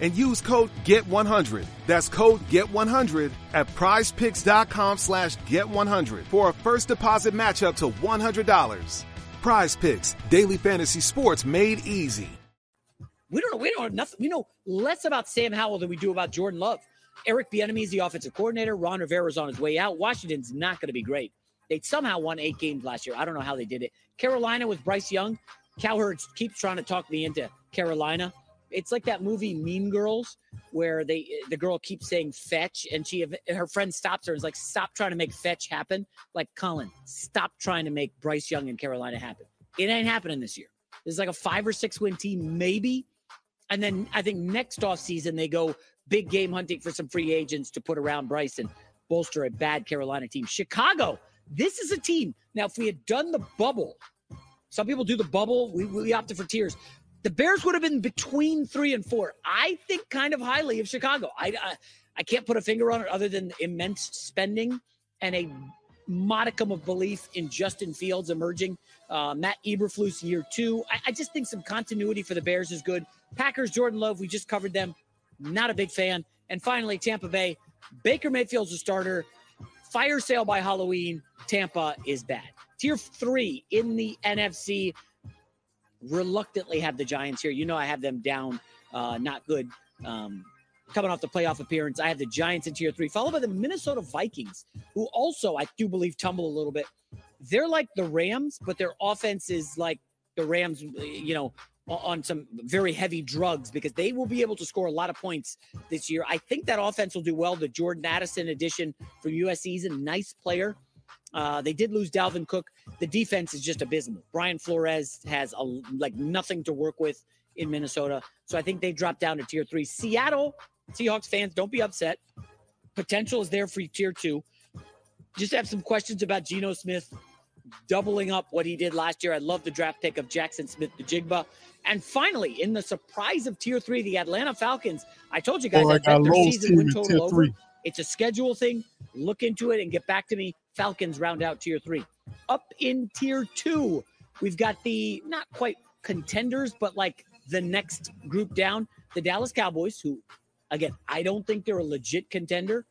and use code GET100. That's code GET100 at prizepicks.com slash GET100 for a first deposit match up to $100. Prize Picks, daily fantasy sports made easy. We don't know. We don't know nothing. We know less about Sam Howell than we do about Jordan Love. Eric Bieniemy is the offensive coordinator. Ron Rivera's on his way out. Washington's not going to be great. They somehow won eight games last year. I don't know how they did it. Carolina with Bryce Young. Cowherd keeps trying to talk me into Carolina. It's like that movie Mean Girls, where they the girl keeps saying fetch, and she her friend stops her and is like, "Stop trying to make fetch happen." Like Colin, stop trying to make Bryce Young and Carolina happen. It ain't happening this year. This is like a five or six win team, maybe. And then I think next off season they go big game hunting for some free agents to put around Bryce and bolster a bad Carolina team. Chicago, this is a team. Now, if we had done the bubble, some people do the bubble. We, we opted for tiers. The Bears would have been between three and four. I think kind of highly of Chicago. I, I I can't put a finger on it other than immense spending and a modicum of belief in Justin Fields emerging. Uh, Matt Eberflus year two. I, I just think some continuity for the Bears is good. Packers, Jordan Love, we just covered them. Not a big fan. And finally, Tampa Bay. Baker Mayfield's a starter. Fire sale by Halloween. Tampa is bad. Tier three in the NFC. Reluctantly have the Giants here. You know I have them down, uh, not good. Um, coming off the playoff appearance, I have the Giants in tier three, followed by the Minnesota Vikings, who also I do believe tumble a little bit. They're like the Rams, but their offense is like the Rams. You know, on some very heavy drugs because they will be able to score a lot of points this year. I think that offense will do well. The Jordan Addison addition from USC is a nice player. Uh, they did lose Dalvin Cook. The defense is just abysmal. Brian Flores has a, like nothing to work with in Minnesota. So I think they dropped down to tier three. Seattle Seahawks fans, don't be upset. Potential is there for tier two. Just have some questions about Geno Smith doubling up what he did last year. I love the draft pick of Jaxon Smith-Njigba. And finally, in the surprise of tier three, the Atlanta Falcons. I told you guys Boy, I bet their season win total over. three. It's a schedule thing. Look into it and get back to me. Falcons round out tier three. Up in tier two, we've got the not quite contenders, but like the next group down, the Dallas Cowboys, who, again, I don't think they're a legit contender.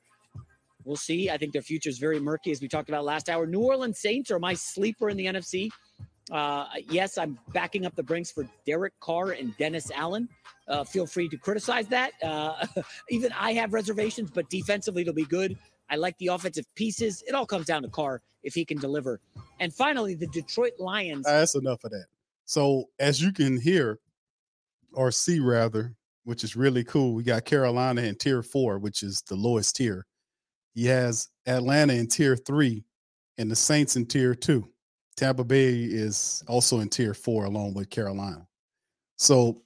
We'll see. I think their future is very murky, as we talked about last hour. New Orleans Saints are my sleeper in the NFC. Uh, yes, I'm backing up the Brinks for Derek Carr and Dennis Allen. Uh, feel free to criticize that. Uh, even I have reservations, but defensively, it'll be good. I like the offensive pieces. It all comes down to Carr if he can deliver. And finally, the Detroit Lions. That's enough of that. So as you can hear or see rather, which is really cool, we got Carolina in tier four, which is the lowest tier. He has Atlanta in tier three and the Saints in tier two. Tampa Bay is also in tier four along with Carolina. So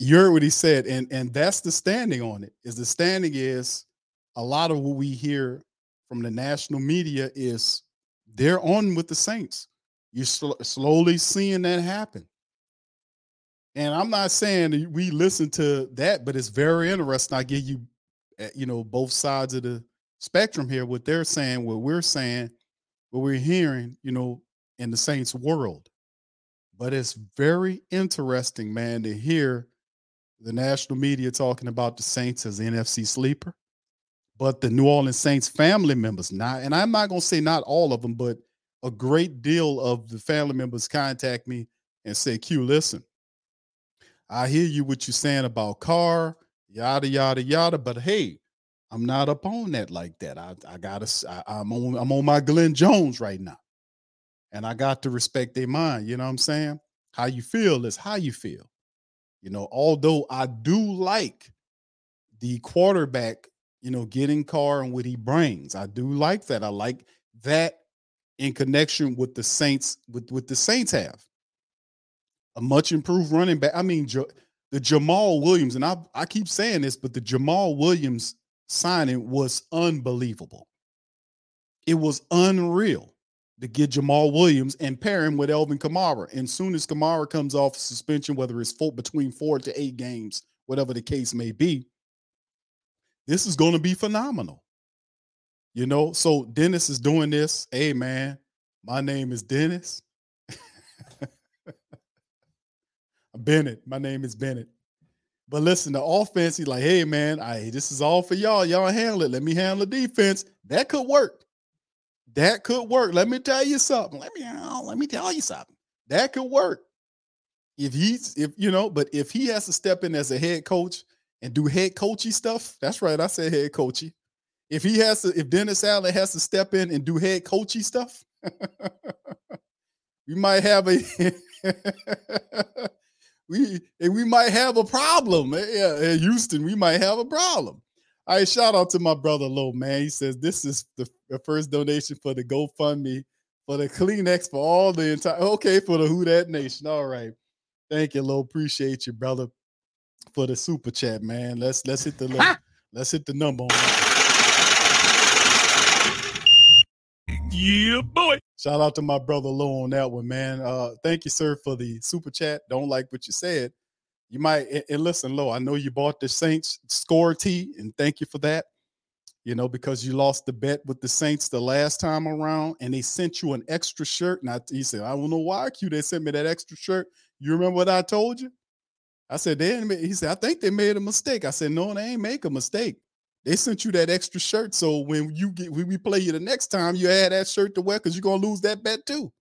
you heard what he said, and and that's the standing on it. Is the standing is a lot of what we hear from the national media is they're on with the Saints. You're sl- slowly seeing that happen. And I'm not saying we listen to that, but it's very interesting. I give you, uh, you know, both sides of the spectrum here. What they're saying, what we're saying, what we're hearing, you know, in the Saints world. But it's very interesting, man, to hear the national media talking about the Saints as the NFC sleeper. But the New Orleans Saints family members, not, and I'm not gonna say not all of them, but a great deal of the family members contact me and say, Q, listen, I hear you what you're saying about Carr, yada yada yada, but hey, I'm not up on that like that. I I gotta I, I'm on I'm on my Glenn Jones right now. And I got to respect their mind. You know what I'm saying? How you feel is how you feel. You know, although I do like the quarterback, you know, getting Carr and what he brings. I do like that. I like that in connection with the Saints, with what the Saints have. A much improved running back. I mean, the Jamaal Williams, and I, I keep saying this, but the Jamaal Williams signing was unbelievable. It was unreal to get Jamaal Williams and pair him with Alvin Kamara. And soon as Kamara comes off suspension, whether it's four, between four to eight games, whatever the case may be, this is going to be phenomenal. You know, so Dennis is doing this. Hey, man, my name is Dennis. Bennett. My name is Bennett. But listen, the offense, he's like, hey, man, I this is all for y'all. Y'all handle it. Let me handle the defense. That could work. That could work. Let me tell you something. Let me uh, let me tell you something. That could work. If he's if you know, but if he has to step in as a head coach and do head coachy stuff, that's right. I said head coachy. If he has to, if Dennis Allen has to step in and do head coachy stuff, we might have a we and we might have a problem. Eh, yeah, in Houston, we might have a problem. All right, shout out to my brother Low, man. He says this is the, the first donation for the GoFundMe for the Kleenex for all the entire okay for the Who Dat Nation. All right. Thank you, Low. Appreciate you, brother, for the super chat, man. Let's let's hit the little, let's hit the number on Yeah, boy. Shout out to my brother Low on that one, man. Uh, thank you, sir, for the super chat. Don't like what you said you might and listen, Lo, I know you bought the Saints score tee, and thank you for that. You know, because you lost the bet with the Saints the last time around, and they sent you an extra shirt. And I, he said, I don't know why Q they sent me that extra shirt. You remember what I told you? I said, they he said, I think they made a mistake. I said, No, they ain't make a mistake. They sent you that extra shirt. So when you get when we play you the next time, you add that shirt to wear because you're gonna lose that bet too.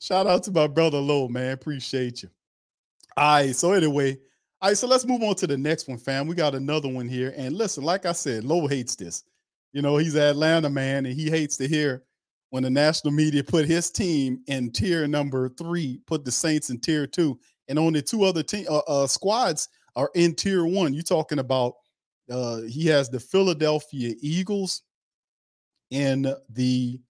Shout out to my brother Low, man. Appreciate you. All right. So anyway, all right. So let's move on to the next one, fam. We got another one here. And listen, like I said, Low hates this. You know, he's an Atlanta man, and he hates to hear when the national media put his team in tier number three, put the Saints in tier two, and only two other team uh, uh, squads are in tier one. You're talking about? Uh, he has the Philadelphia Eagles and the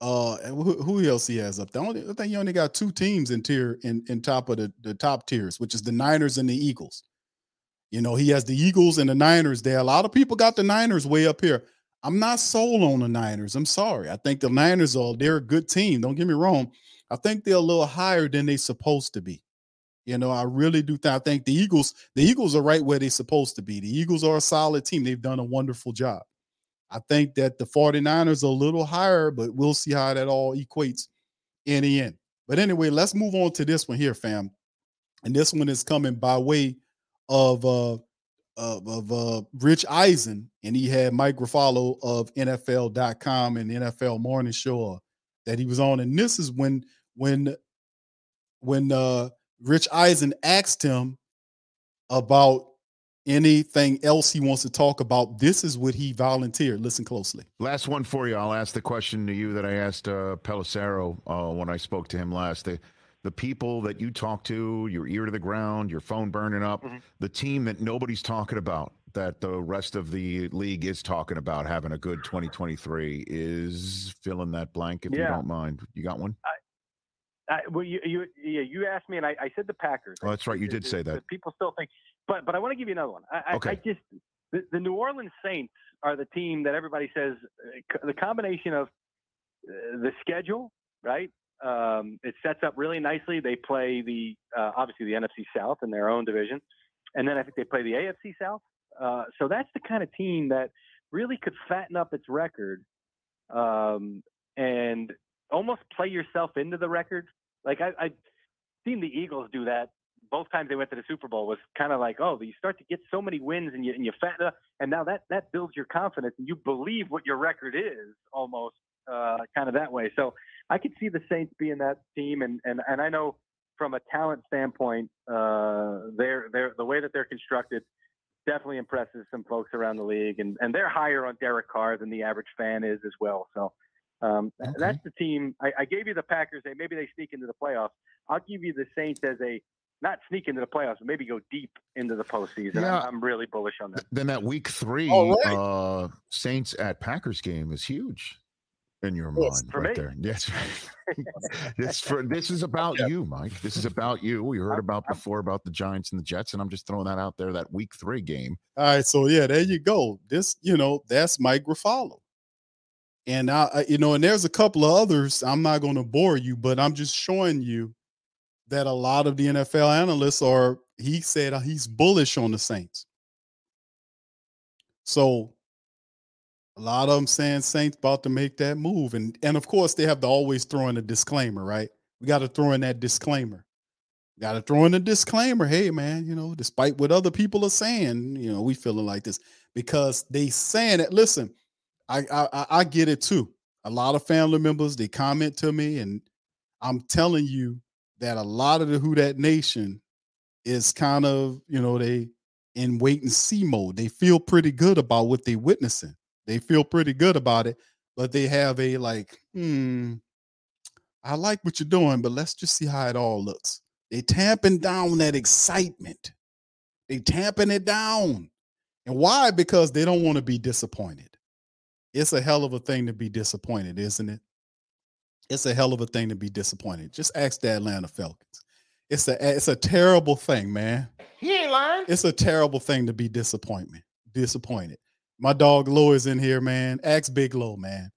uh who, who, else he has up there? I, only, I think he only got two teams in tier in, in top of the, the top tiers, which is the Niners and the Eagles. You know, he has the Eagles and the Niners there. A lot of people got the Niners way up here. I'm not sold on the Niners. I'm sorry. I think the Niners are they're a good team. Don't get me wrong. I think they're a little higher than they're supposed to be. You know, I really do think I think the Eagles, the Eagles are right where they're supposed to be. The Eagles are a solid team. They've done a wonderful job. I think that the 49ers are a little higher, but we'll see how that all equates in the end. But anyway, let's move on to this one here, fam. And this one is coming by way of uh of, of uh Rich Eisen, and he had Mike Garafolo of NFL.com and NFL Morning Show uh, that he was on. And this is when when when uh Rich Eisen asked him about anything else he wants to talk about, this is what he volunteered. Listen closely. Last one for you. I'll ask the question to you that I asked uh, Pelissero uh, when I spoke to him last. The, the people that you talk to, your ear to the ground, your phone burning up, mm-hmm. the team that nobody's talking about, that the rest of the league is talking about having a good 2023 is fill in that blank if yeah. you don't mind. You got one? I, I, well, you you yeah, you asked me, and I, I said the Packers. Oh, that's right. You did say that. People still think but but I want to give you another one. I, okay. I, I just the, the, New Orleans Saints are the team that everybody says uh, the combination of uh, the schedule, right? Um, it sets up really nicely. They play the uh, obviously the NFC South in their own division, and then I think they play the AFC South. Uh, so that's the kind of team that really could fatten up its record um, and almost play yourself into the record. Like I, I've seen the Eagles do that both times they went to the Super Bowl was kind of like, oh, you start to get so many wins and you and you fat up, and now that that builds your confidence and you believe what your record is almost uh, kind of that way. So I could see the Saints being that team, and and and I know from a talent standpoint, uh, they're they're the way that they're constructed definitely impresses some folks around the league, and and they're higher on Derek Carr than the average fan is as well. So. Um, okay. That's the team. I, I gave you the Packers. They maybe they sneak into the playoffs. I'll give you the Saints as a not sneak into the playoffs, but maybe go deep into the postseason. Yeah. I'm, I'm really bullish on that. Then that week three right. uh, Saints at Packers game is huge in your yes, mind right me. there. Yes. this for this is about yeah. you, Mike. This is about you. We heard about before about the Giants and the Jets, and I'm just throwing that out there. That week three game. All right, so yeah, there you go. This, you know, that's Mike Garafolo. And I, you know, and there's a couple of others. I'm not going to bore you, but I'm just showing you that a lot of the NFL analysts are, he said uh, he's bullish on the Saints. So a lot of them saying Saints about to make that move. And and of course, they have to always throw in a disclaimer, right? We got to throw in that disclaimer. Got to throw in a disclaimer. Hey, man, you know, despite what other people are saying, you know, we feeling like this because they saying it. Listen, I I, I get it too. A lot of family members they comment to me, and I'm telling you, that a lot of the Who Dat Nation is kind of, you know, they in wait and see mode. They feel pretty good about what they're witnessing. They feel pretty good about it, but they have a like, hmm, I like what you're doing, but let's just see how it all looks. They tamping down that excitement. They tamping it down. And why? Because they don't want to be disappointed. It's a hell of a thing to be disappointed, isn't it? it's a hell of a thing to be disappointed. Just ask the Atlanta Falcons. It's a it's a terrible thing, man. He ain't lying. It's a terrible thing to be disappointment. Disappointed. My dog Low is in here, man. Ask Big Low, man.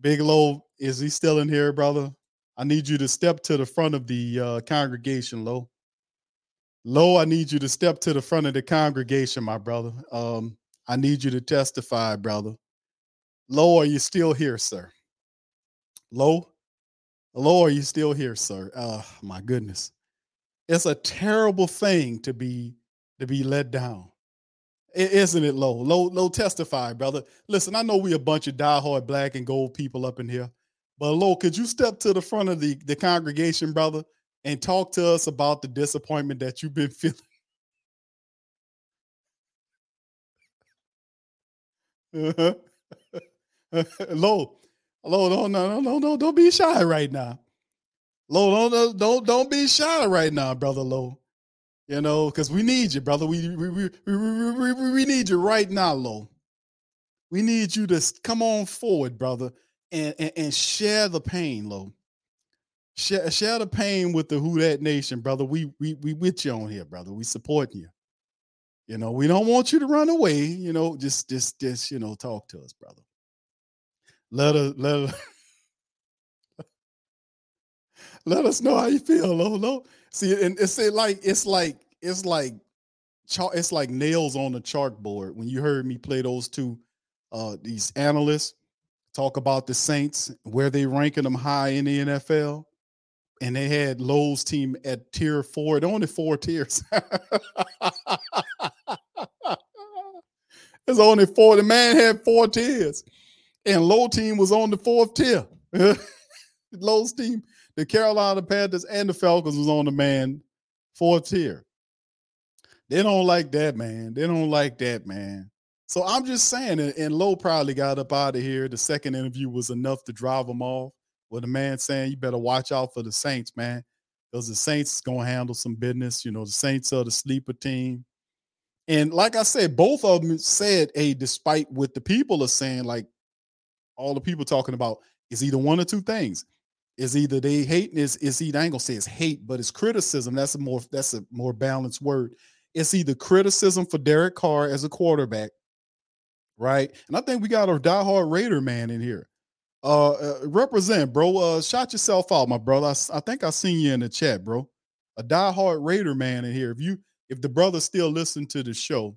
Big Low, is he still in here, brother? I need you to step to the front of the uh, congregation, Low. Low, I need you to step to the front of the congregation, my brother. Um, I need you to testify, brother. Low, are you still here, sir? Low, Hello, are you still here, sir? Oh my goodness. It's a terrible thing to be to be let down. Isn't it low? Low, low testify, brother. Listen, I know we a bunch of diehard black and gold people up in here, but low, could you step to the front of the, the congregation, brother, and talk to us about the disappointment that you've been feeling? Uh-huh. low, Lo, no, no, no, no, no, don't be shy right now. Lo, don't, don't, don't be shy right now, brother Lo. You know, because we need you, brother. We we, we, we, we, need you right now, Lo. We need you to come on forward, brother, and, and, and share the pain, Lo. Share, share the pain with the Who Dat Nation, brother. We we we with you on here, brother. We supporting you. You know, we don't want you to run away. You know, just just just you know, talk to us, brother let us let us let us know how you feel, Lolo. See, and it's it like it's like it's like it's like nails on a chalkboard. When you heard me play those two, uh, these analysts talk about the Saints, where they ranking them high in the NFL, and they had Lowe's team at tier four. Only four tiers. There's only four. The man had four tiers and low team was on the fourth tier. Low's team, the Carolina Panthers and the Falcons was on the man fourth tier. They don't like that, man. They don't like that, man. So I'm just saying, and, and Low probably got up out of here. The second interview was enough to drive him off. With the man saying, "You better watch out for the Saints, man, because the Saints is gonna handle some business." You know, the Saints are the sleeper team. And like I said, both of them said, "Hey, despite what the people are saying, like all the people talking about is either one or two things. Is either they hate is is either I ain't gonna say it's hate, but it's criticism. That's a more that's a more balanced word. It's either criticism for Derek Carr as a quarterback, right? And I think we got a diehard Raider man in here. Uh, uh represent, bro. Uh, shout yourself out, my brother. I, I think I seen you in the chat, bro. A diehard Raider man in here. If you if the brother still listen to the show,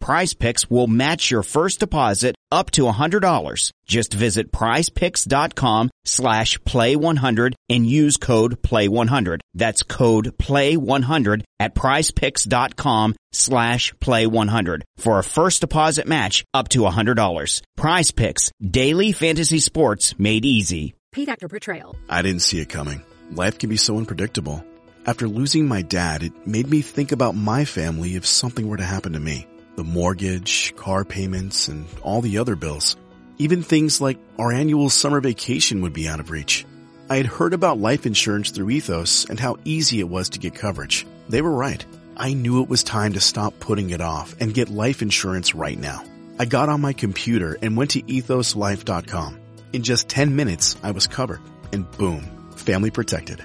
Prize Picks will match your first deposit up to $100. Just visit prizepicks.com slash play100 and use code play100. That's code play100 at prizepicks.com slash play100 for a first deposit match up to $100. Prize Picks, daily fantasy sports made easy. Paid actor portrayal. I didn't see it coming. Life can be so unpredictable. After losing my dad, it made me think about my family if something were to happen to me. The mortgage, car payments, and all the other bills. Even things like our annual summer vacation would be out of reach. I had heard about life insurance through Ethos and how easy it was to get coverage. They were right. I knew it was time to stop putting it off and get life insurance right now. I got on my computer and went to ethoslife.com. In just 10 minutes, I was covered. And boom, family protected.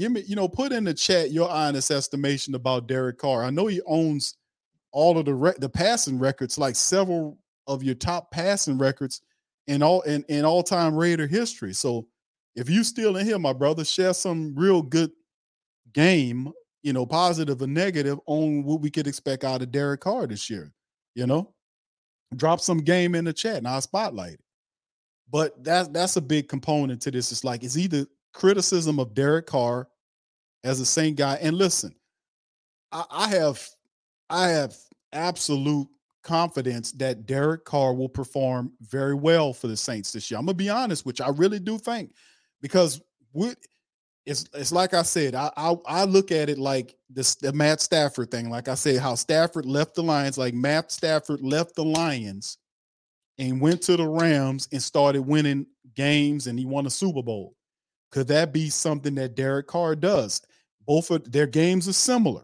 Give me, you know, put in the chat your honest estimation about Derek Carr. I know he owns all of the re- the passing records, like several of your top passing records in all in, in all time Raider history. So if you still in here, my brother, share some real good game, you know, positive or negative on what we could expect out of Derek Carr this year. You know, drop some game in the chat and I'll spotlight it. But that's that's a big component to this. It's like it's either criticism of Derek Carr as a Saint guy. And listen, I, I have I have absolute confidence that Derek Carr will perform very well for the Saints this year. I'm gonna be honest which. I really do think because we it's it's like I said, I I, I look at it like this the Matt Stafford thing. Like I said, how Stafford left the Lions, like Matt Stafford left the Lions and went to the Rams and started winning games and he won a Super Bowl. Could that be something that Derek Carr does? Both their games are similar.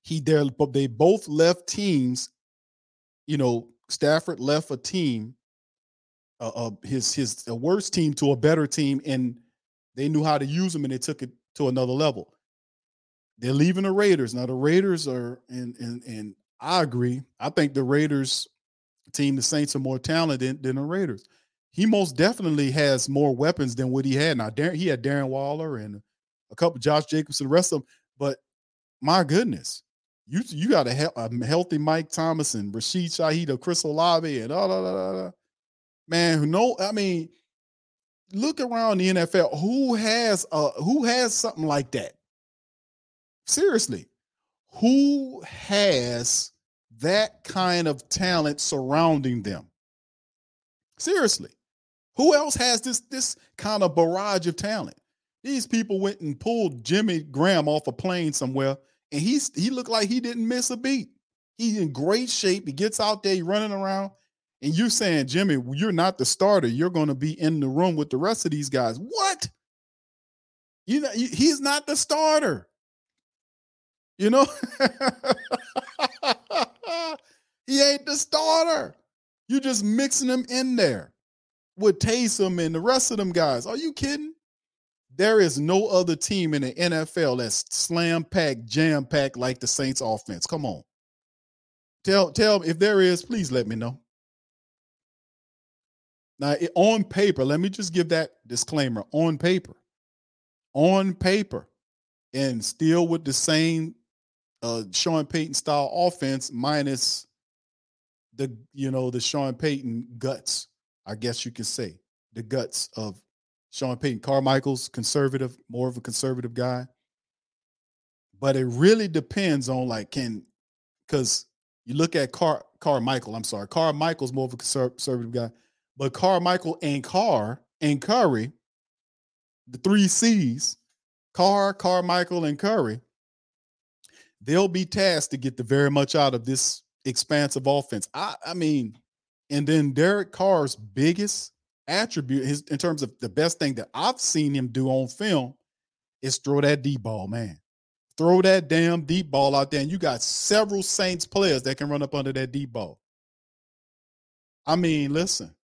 He there, but they both left teams. You know, Stafford left a team, uh, uh his his a worst team to a better team, and they knew how to use them, and they took it to another level. They're leaving the Raiders now. The Raiders are, and and and I agree. I think the Raiders team, the Saints, are more talented than, than the Raiders he most definitely has more weapons than what he had. Now, Darren, he had Darren Waller and a couple Josh Jacobs and the rest of them, but my goodness, you you got a, a healthy Mike Thomas and Rashid Shaheed, Chris Olave, and all that. Man, who know? I mean, look around the NFL. Who has uh who has something like that? Seriously, who has that kind of talent surrounding them? Seriously. Who else has this this kind of barrage of talent? These people went and pulled Jimmy Graham off a plane somewhere, and he's he looked like he didn't miss a beat. He's in great shape. He gets out there, running around, and you're saying, Jimmy, you're not the starter. You're going to be in the room with the rest of these guys. What? You know, he's not the starter. You know, he ain't the starter. You're just mixing them in there with Taysom and the rest of them guys. Are you kidding? There is no other team in the NFL that's slam packed, jam packed like the Saints offense. Come on. Tell tell if there is, please let me know. Now, on paper, let me just give that disclaimer. On paper, on paper, and still with the same uh, Sean Payton style offense, minus the you know the Sean Payton guts I guess you could say, the guts of Sean Payton. Carmichael's conservative, more of a conservative guy. But it really depends on like can because you look at Car Carmichael, I'm sorry, Carmichael's more of a conservative guy, but Carmichael and Carr and Curry, the three C's, Carr, Carmichael, and Curry, they'll be tasked to get the very much out of this expansive offense. I, I mean, and then Derek Carr's biggest attribute, his in terms of the best thing that I've seen him do on film, is throw that deep ball, man. Throw that damn deep ball out there, and you got several Saints players that can run up under that deep ball. I mean, listen,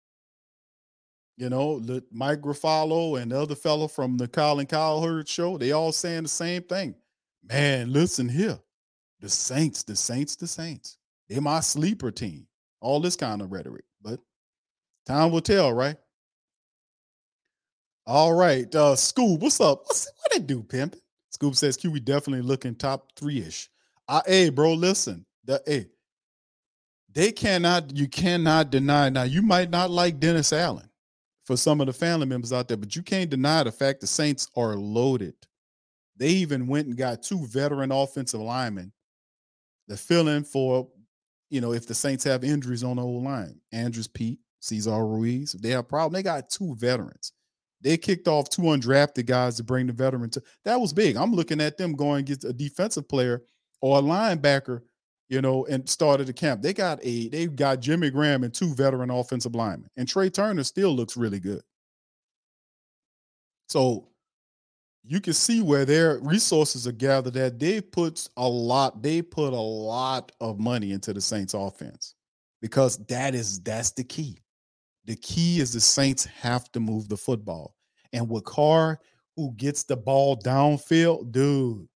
you know, Mike Garafolo and the other fellow from the Colin Cowherd show, they all saying the same thing. Man, listen here. The Saints, the Saints, the Saints. They're my sleeper team. All this kind of rhetoric. But time will tell, right? All right. Uh Scoob, what's up? What's what it do, pimp? Scoob says Q, we definitely looking top three-ish. Uh, hey, bro, listen. The hey, they cannot, you cannot deny. Now, you might not like Dennis Allen for some of the family members out there, but you can't deny the fact the Saints are loaded. They even went and got two veteran offensive linemen to fill in for, you know, if the Saints have injuries on the old line. Andrus Peat, Cesar Ruiz. If they have a problem, they got two veterans. They kicked off two undrafted guys to bring the veteran to that was big. I'm looking at them going get a defensive player or a linebacker, you know, and started the camp. They got a they got Jimmy Graham and two veteran offensive linemen. And Trai Turner still looks really good. So you can see where their resources are gathered that they put a lot they put a lot of money into the saints offense because that is that's the key the key is the saints have to move the football and with carr who gets the ball downfield dude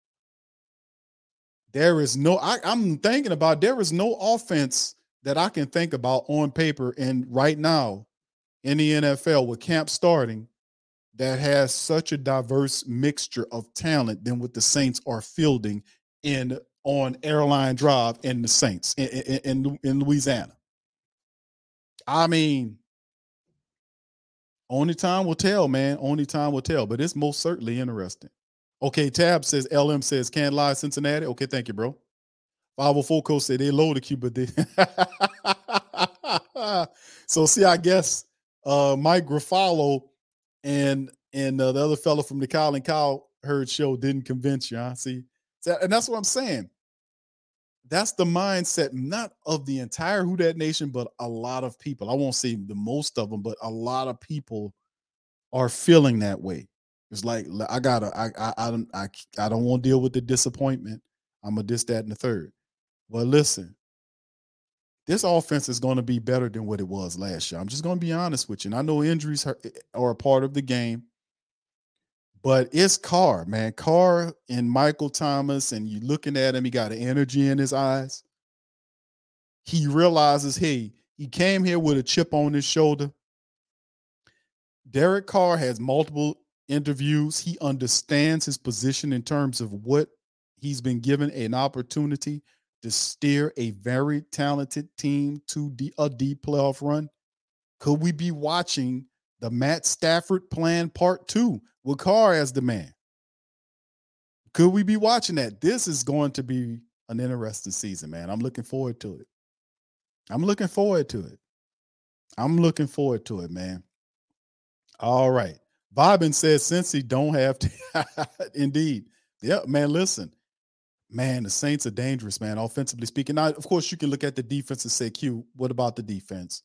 there is no I, i'm thinking about there is no offense that i can think about on paper and right now in the nfl with camp starting that has such a diverse mixture of talent than what the Saints are fielding in on Airline Drive in the Saints in, in, in Louisiana. I mean, only time will tell, man. Only time will tell, but it's most certainly interesting. Okay, Tab says LM says can't lie, Cincinnati. Okay, thank you, bro. 504 coach said they loaded you, but they so see, I guess uh Mike Garafolo and and uh, the other fellow from the Colin Cowherd show didn't convince you. Huh? See, and that's what I'm saying. That's the mindset, not of the entire Who Dat Nation, but a lot of people. I won't say the most of them, but a lot of people are feeling that way. It's like I gotta, I, I, I don't, I, I don't want to deal with the disappointment. I'm a this, that, and the third. But listen, this offense is going to be better than what it was last year. I'm just going to be honest with you. And I know injuries are, eh, eh, are a part of the game, but it's Carr, man. Carr and Michael Thomas, and you looking at him, he got an energy in his eyes. He realizes, hey, he came here with a chip on his shoulder. Derek Carr has multiple interviews. He understands his position in terms of what he's been given an opportunity to steer a very talented team to a deep playoff run? Could we be watching the Matt Stafford plan part two with Carr as the man? Could we be watching that? This is going to be an interesting season, man. I'm looking forward to it. I'm looking forward to it. I'm looking forward to it, man. All right. Bobbin says since he don't have to indeed. Yeah, man, listen man, the Saints are dangerous, man, offensively speaking. Now, of course, you can look at the defense and say, Q, what about the defense?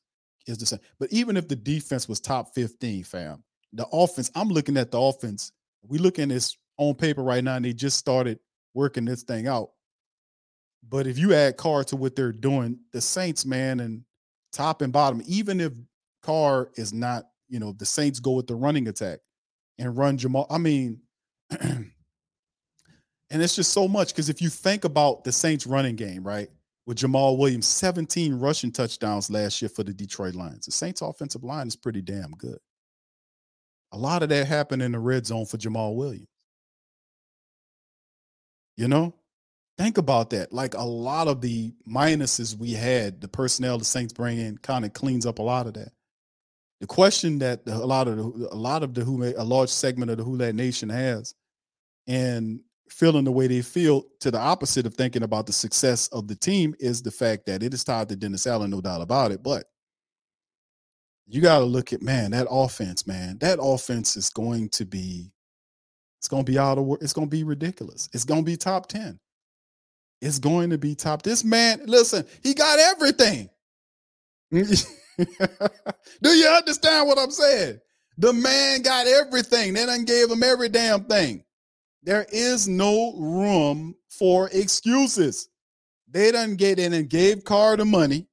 Is the same. But even if the defense was top 15, fam, the offense, I'm looking at the offense. We look at this on paper right now, and they just started working this thing out. But if you add Carr to what they're doing, the Saints, man, and top and bottom, even if Carr is not, you know, the Saints go with the running attack and run Jamaal. I mean, And it's just so much because if you think about the Saints running game, right, with Jamaal Williams, 17 rushing touchdowns last year for the Detroit Lions. The Saints offensive line is pretty damn good. A lot of that happened in the red zone for Jamaal Williams. You know, think about that. Like a lot of the minuses we had, the personnel the Saints bring in kind of cleans up a lot of that. The question that a lot of the, a lot of the who a large segment of the Who Nation has, and feeling the way they feel to the opposite of thinking about the success of the team is the fact that it is tied to Dennis Allen, no doubt about it. But you got to look at man that offense, man. That offense is going to be, it's going to be out of. It's going to be ridiculous. It's going to be top ten. It's going to be top. This man, listen, he got everything. Do you understand what I'm saying? The man got everything. They done gave him every damn thing. There is no room for excuses. They done get in and gave Carr the money.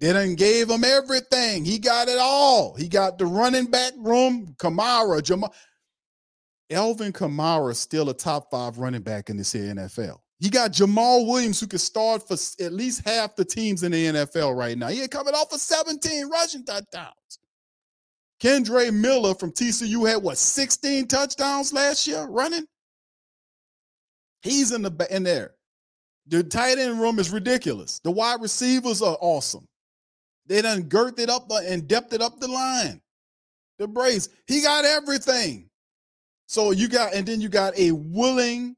They done gave him everything. He got it all. He got the running back room, Kamara, Jamaal. Alvin Kamara is still a top five running back in this NFL. He got Jamaal Williams, who can start for at least half the teams in the NFL right now. He ain't coming off of 17 rushing touchdowns. Kendre Miller from TCU had what 16 touchdowns last year running. He's in the in there. The tight end room is ridiculous. The wide receivers are awesome. They done girthed it up uh, and depth it up the line. The brace. He got everything. So you got, and then you got a willing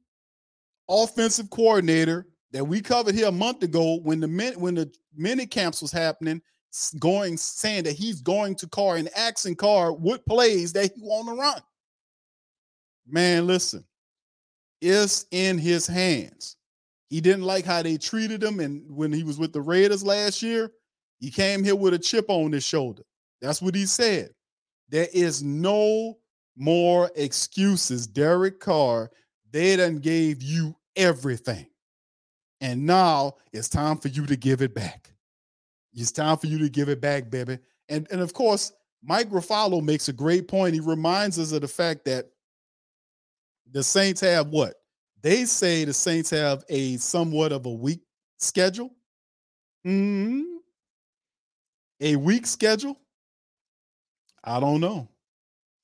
offensive coordinator that we covered here a month ago when the min, when the mini camps was happening, going saying that he's going to Carr and asking Carr what plays that he want to run. Man, listen, it's in his hands. He didn't like how they treated him, and when he was with the Raiders last year, he came here with a chip on his shoulder. That's what he said. There is no more excuses. Derek Carr, they done gave you everything. And now it's time for you to give it back. It's time for you to give it back, baby. And, and of course, Mike Garafolo makes a great point. He reminds us of the fact that the Saints have what? They say the Saints have a somewhat of a weak schedule. hmm A weak schedule? I don't know.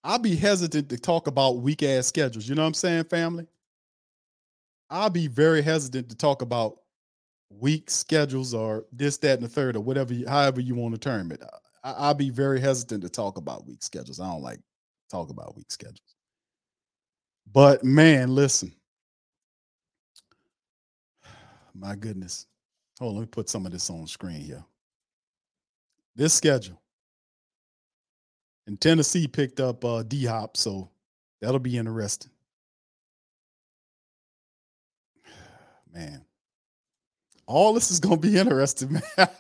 I'll be hesitant to talk about weak ass schedules. You know what I'm saying, family? I'll be very hesitant to talk about weak schedules or this, that, and the third, or whatever, however you want to term it. I, will be very hesitant to talk about weak schedules. I don't like talk about weak schedules. But man, listen. My goodness. Hold on, let me put some of this on screen here. This schedule. And Tennessee picked up uh, D Hop, so that'll be interesting. Man, all this is going to be interesting, man.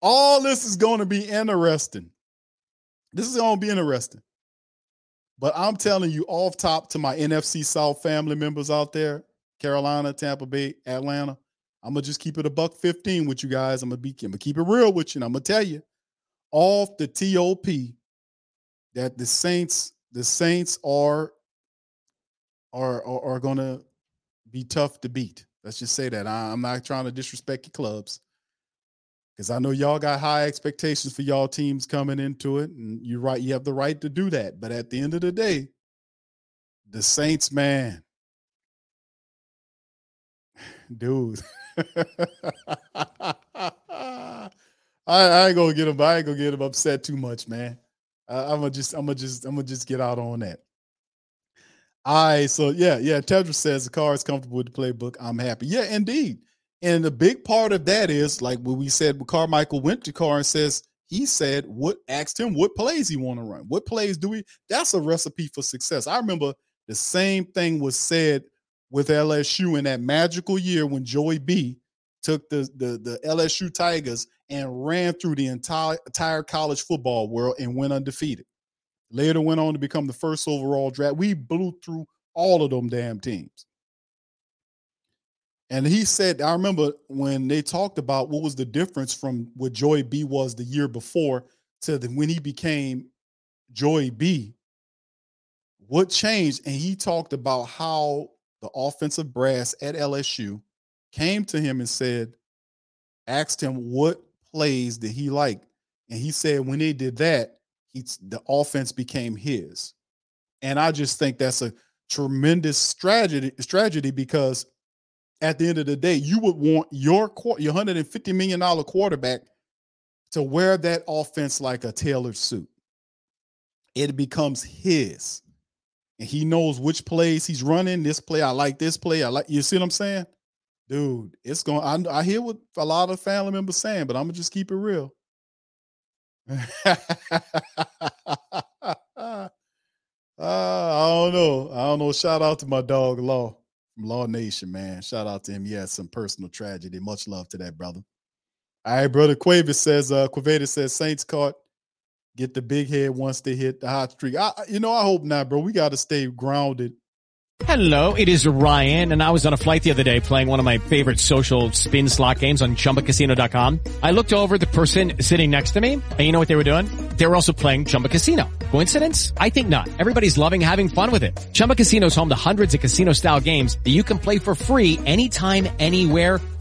all this is going to be interesting. This is going to be interesting. But I'm telling you, off top to my NFC South family members out there, Carolina, Tampa Bay, Atlanta, I'm gonna just keep it a buck 15 with you guys. I'm gonna be I'm gonna keep it real with you. And I'm gonna tell you, off the TOP, that the Saints, the Saints are are are, are gonna be tough to beat. Let's just say that. I, I'm not trying to disrespect your clubs because I know y'all got high expectations for y'all teams coming into it, and you're right. You have the right to do that. But at the end of the day, the Saints, man, dude. I, I, ain't gonna get him. I ain't gonna get him upset too much, man. I, am gonna just, I'm gonna just, I'm gonna just get out on that. All right, so yeah, yeah. Tedra says the Carr is comfortable with the playbook. I'm happy. Yeah, indeed. And the big part of that is like what we said when Carmichael went to Carr and says he said what asked him what plays he want to run. What plays do we? That's a recipe for success. I remember the same thing was said with LSU in that magical year when Joey B took the the, the LSU Tigers and ran through the entire entire college football world and went undefeated. Later went on to become the first overall draft. We blew through all of them damn teams. And he said, I remember when they talked about what was the difference from what Joey B was the year before to the, when he became Joey B. What changed? And he talked about how the offensive brass at LSU came to him and said, asked him what plays did he like. And he said when they did that, he the offense became his. And I just think that's a tremendous tragedy, tragedy because at the end of the day, you would want your your 150 million dollar quarterback to wear that offense like a tailored suit. It becomes his. And he knows which plays he's running. This play, I like this play. I like you see what I'm saying? Dude, it's going. I, I hear what a lot of family members saying, but I'm gonna just keep it real. Uh, I don't know. I don't know. Shout out to my dog Law from Law Nation, man. Shout out to him. He had some personal tragedy. Much love to that brother. All right, brother. Quavis says, uh, Quaveda says Saints caught get the big head once they hit the hot streak. I, you know, I hope not, bro. We got to stay grounded Hello, it is Ryan, and I was on a flight the other day playing one of my favorite social spin slot games on ChumbaCasino.com. I looked over the person sitting next to me, and you know what they were doing? They were also playing Chumba Casino. Coincidence? I think not. Everybody's loving having fun with it. Chumba Casino is home to hundreds of casino-style games that you can play for free anytime, anywhere,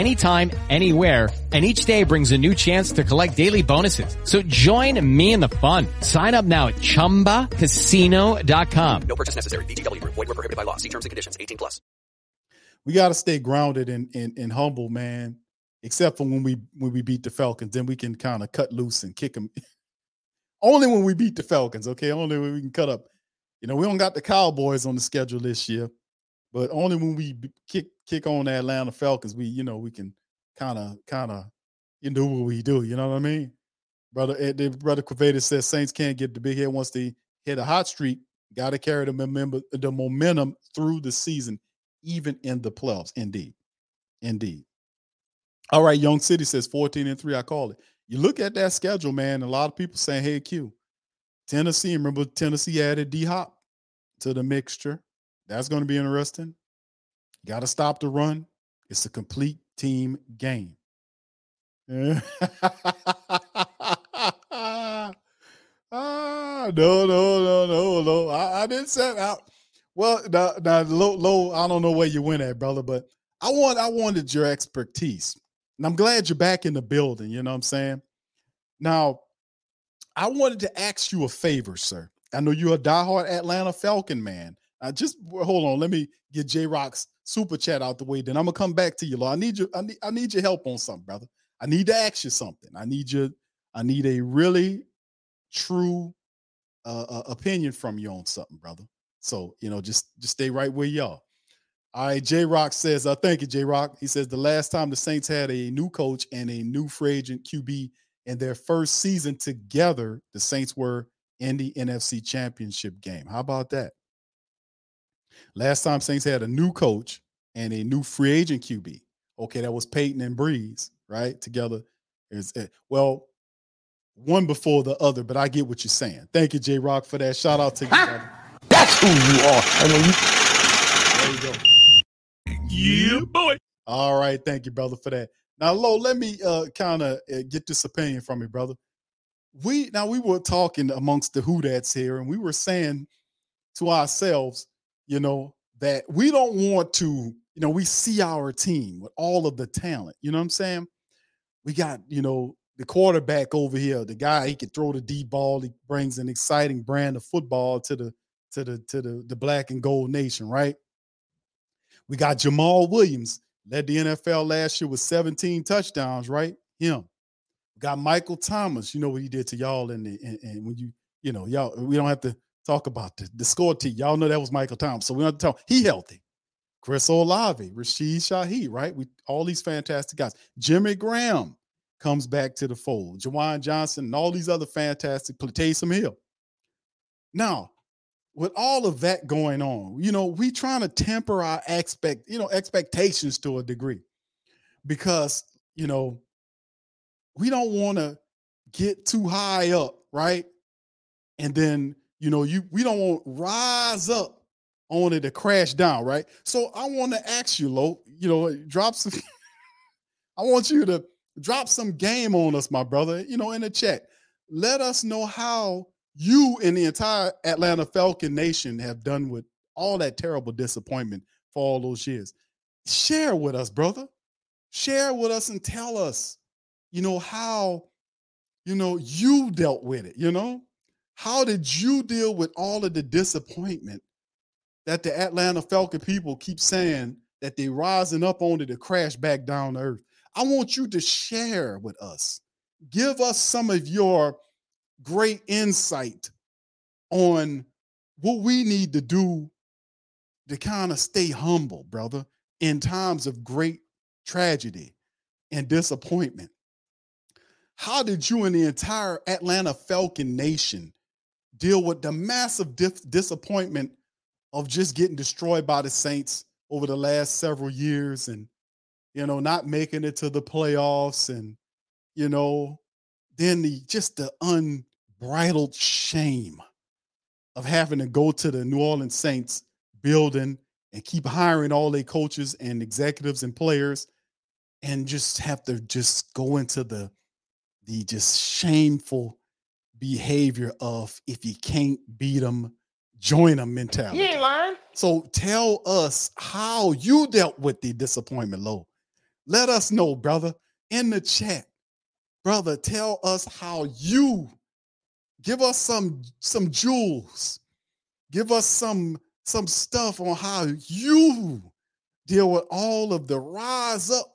anytime, anywhere, and each day brings a new chance to collect daily bonuses. So join me in the fun. Sign up now at ChumbaCasino.com. No purchase necessary. VGW. Void were prohibited by law. See terms and conditions. 18 plus. We got to stay grounded and, and and humble, man. Except for when we when we beat the Falcons, then we can kind of cut loose and kick them. Only when we beat the Falcons, okay? Only when we can cut up. You know, we don't got the Cowboys on the schedule this year, but only when we kick kick on the Atlanta Falcons, we you know we can kind of kind of you know what we do. You know what I mean, brother? Eh, brother Quaveda says Saints can't get the big head once they hit a hot streak. Got to carry the momentum, the momentum through the season, even in the playoffs. Indeed, indeed. All right, Young City says 14 and three. I call it. You look at that schedule, man. A lot of people saying, "Hey, Q, Tennessee." Remember, Tennessee added D Hop to the mixture. That's going to be interesting. Got to stop the run. It's a complete team game. ah, no, no, no, no, no. I, I didn't set out. Well, now, now low, low, I don't know where you went at, brother, but I want I wanted your expertise. And I'm glad you're back in the building, you know what I'm saying? Now, I wanted to ask you a favor, sir. I know you're a diehard Atlanta Falcon man. I just hold on, let me get J Rock's super chat out the way. Then I'm gonna come back to you, Law. I need you, I need I need your help on something, brother. I need to ask you something. I need you, I need a really true uh, uh, opinion from you on something, brother. So you know, just just stay right where y'all. All right, J Rock says, uh, thank you, J Rock. He says the last time the Saints had a new coach and a new free agent QB in their first season together, the Saints were in the NFC championship game. How about that? Last time Saints had a new coach and a new free agent QB. Okay, that was Payton and Brees, right? Together. Is eh, well, one before the other, but I get what you're saying. Thank you, J Rock, for that. Shout out to you. Brother. That's who you are. And when you there you go. Yeah, boy. All right, thank you, brother, for that. Now, Lo, let me uh, kind of uh, get this opinion from you, brother. We now we were talking amongst the who that's here, and we were saying to ourselves, you know, that we don't want to, you know, we see our team with all of the talent. You know what I'm saying? We got, you know, the quarterback over here, the guy he can throw the deep ball. He brings an exciting brand of football to the to the to the the black and gold nation, right? We got Jamaal Williams, led the NFL last year with 17 touchdowns, right? Him. We got Michael Thomas. You know what he did to y'all, and and when you, you know, y'all, we don't have to talk about the, the score team. Y'all know that was Michael Thomas, so we don't have to talk. He healthy. Chris Olave, Rashid Shaheed, right? We all these fantastic guys. Jimmy Graham comes back to the fold. Juwan Johnson and all these other fantastic. Taysom Hill. Now, with all of that going on, you know, we trying to temper our expect, you know, expectations to a degree because, you know, we don't want to get too high up, right? And then, you know, you we don't want rise up only to crash down, right? So I want to ask you, Lo, you know, drop some I want you to drop some game on us, my brother. You know, in the chat. Let us know how you and the entire Atlanta Falcon nation have done with all that terrible disappointment for all those years. Share with us, brother. Share with us and tell us, you know, how, you know, you dealt with it, you know? How did you deal with all of the disappointment that the Atlanta Falcon people keep saying that they rising up only to crash back down to earth? I want you to share with us. Give us some of your great insight on what we need to do to kind of stay humble, brother, in times of great tragedy and disappointment. How did you and the entire Atlanta Falcon nation deal with the massive dif- disappointment of just getting destroyed by the Saints over the last several years and, you know, not making it to the playoffs and, you know, then the just the unbridled shame of having to go to the New Orleans Saints building and keep hiring all their coaches and executives and players and just have to just go into the the just shameful behavior of if you can't beat them join them mentality. You ain't lying. So tell us how you dealt with the disappointment, low. Let us know, brother, in the chat. Brother, tell us how you give us some some jewels. Give us some some stuff on how you deal with all of the rise up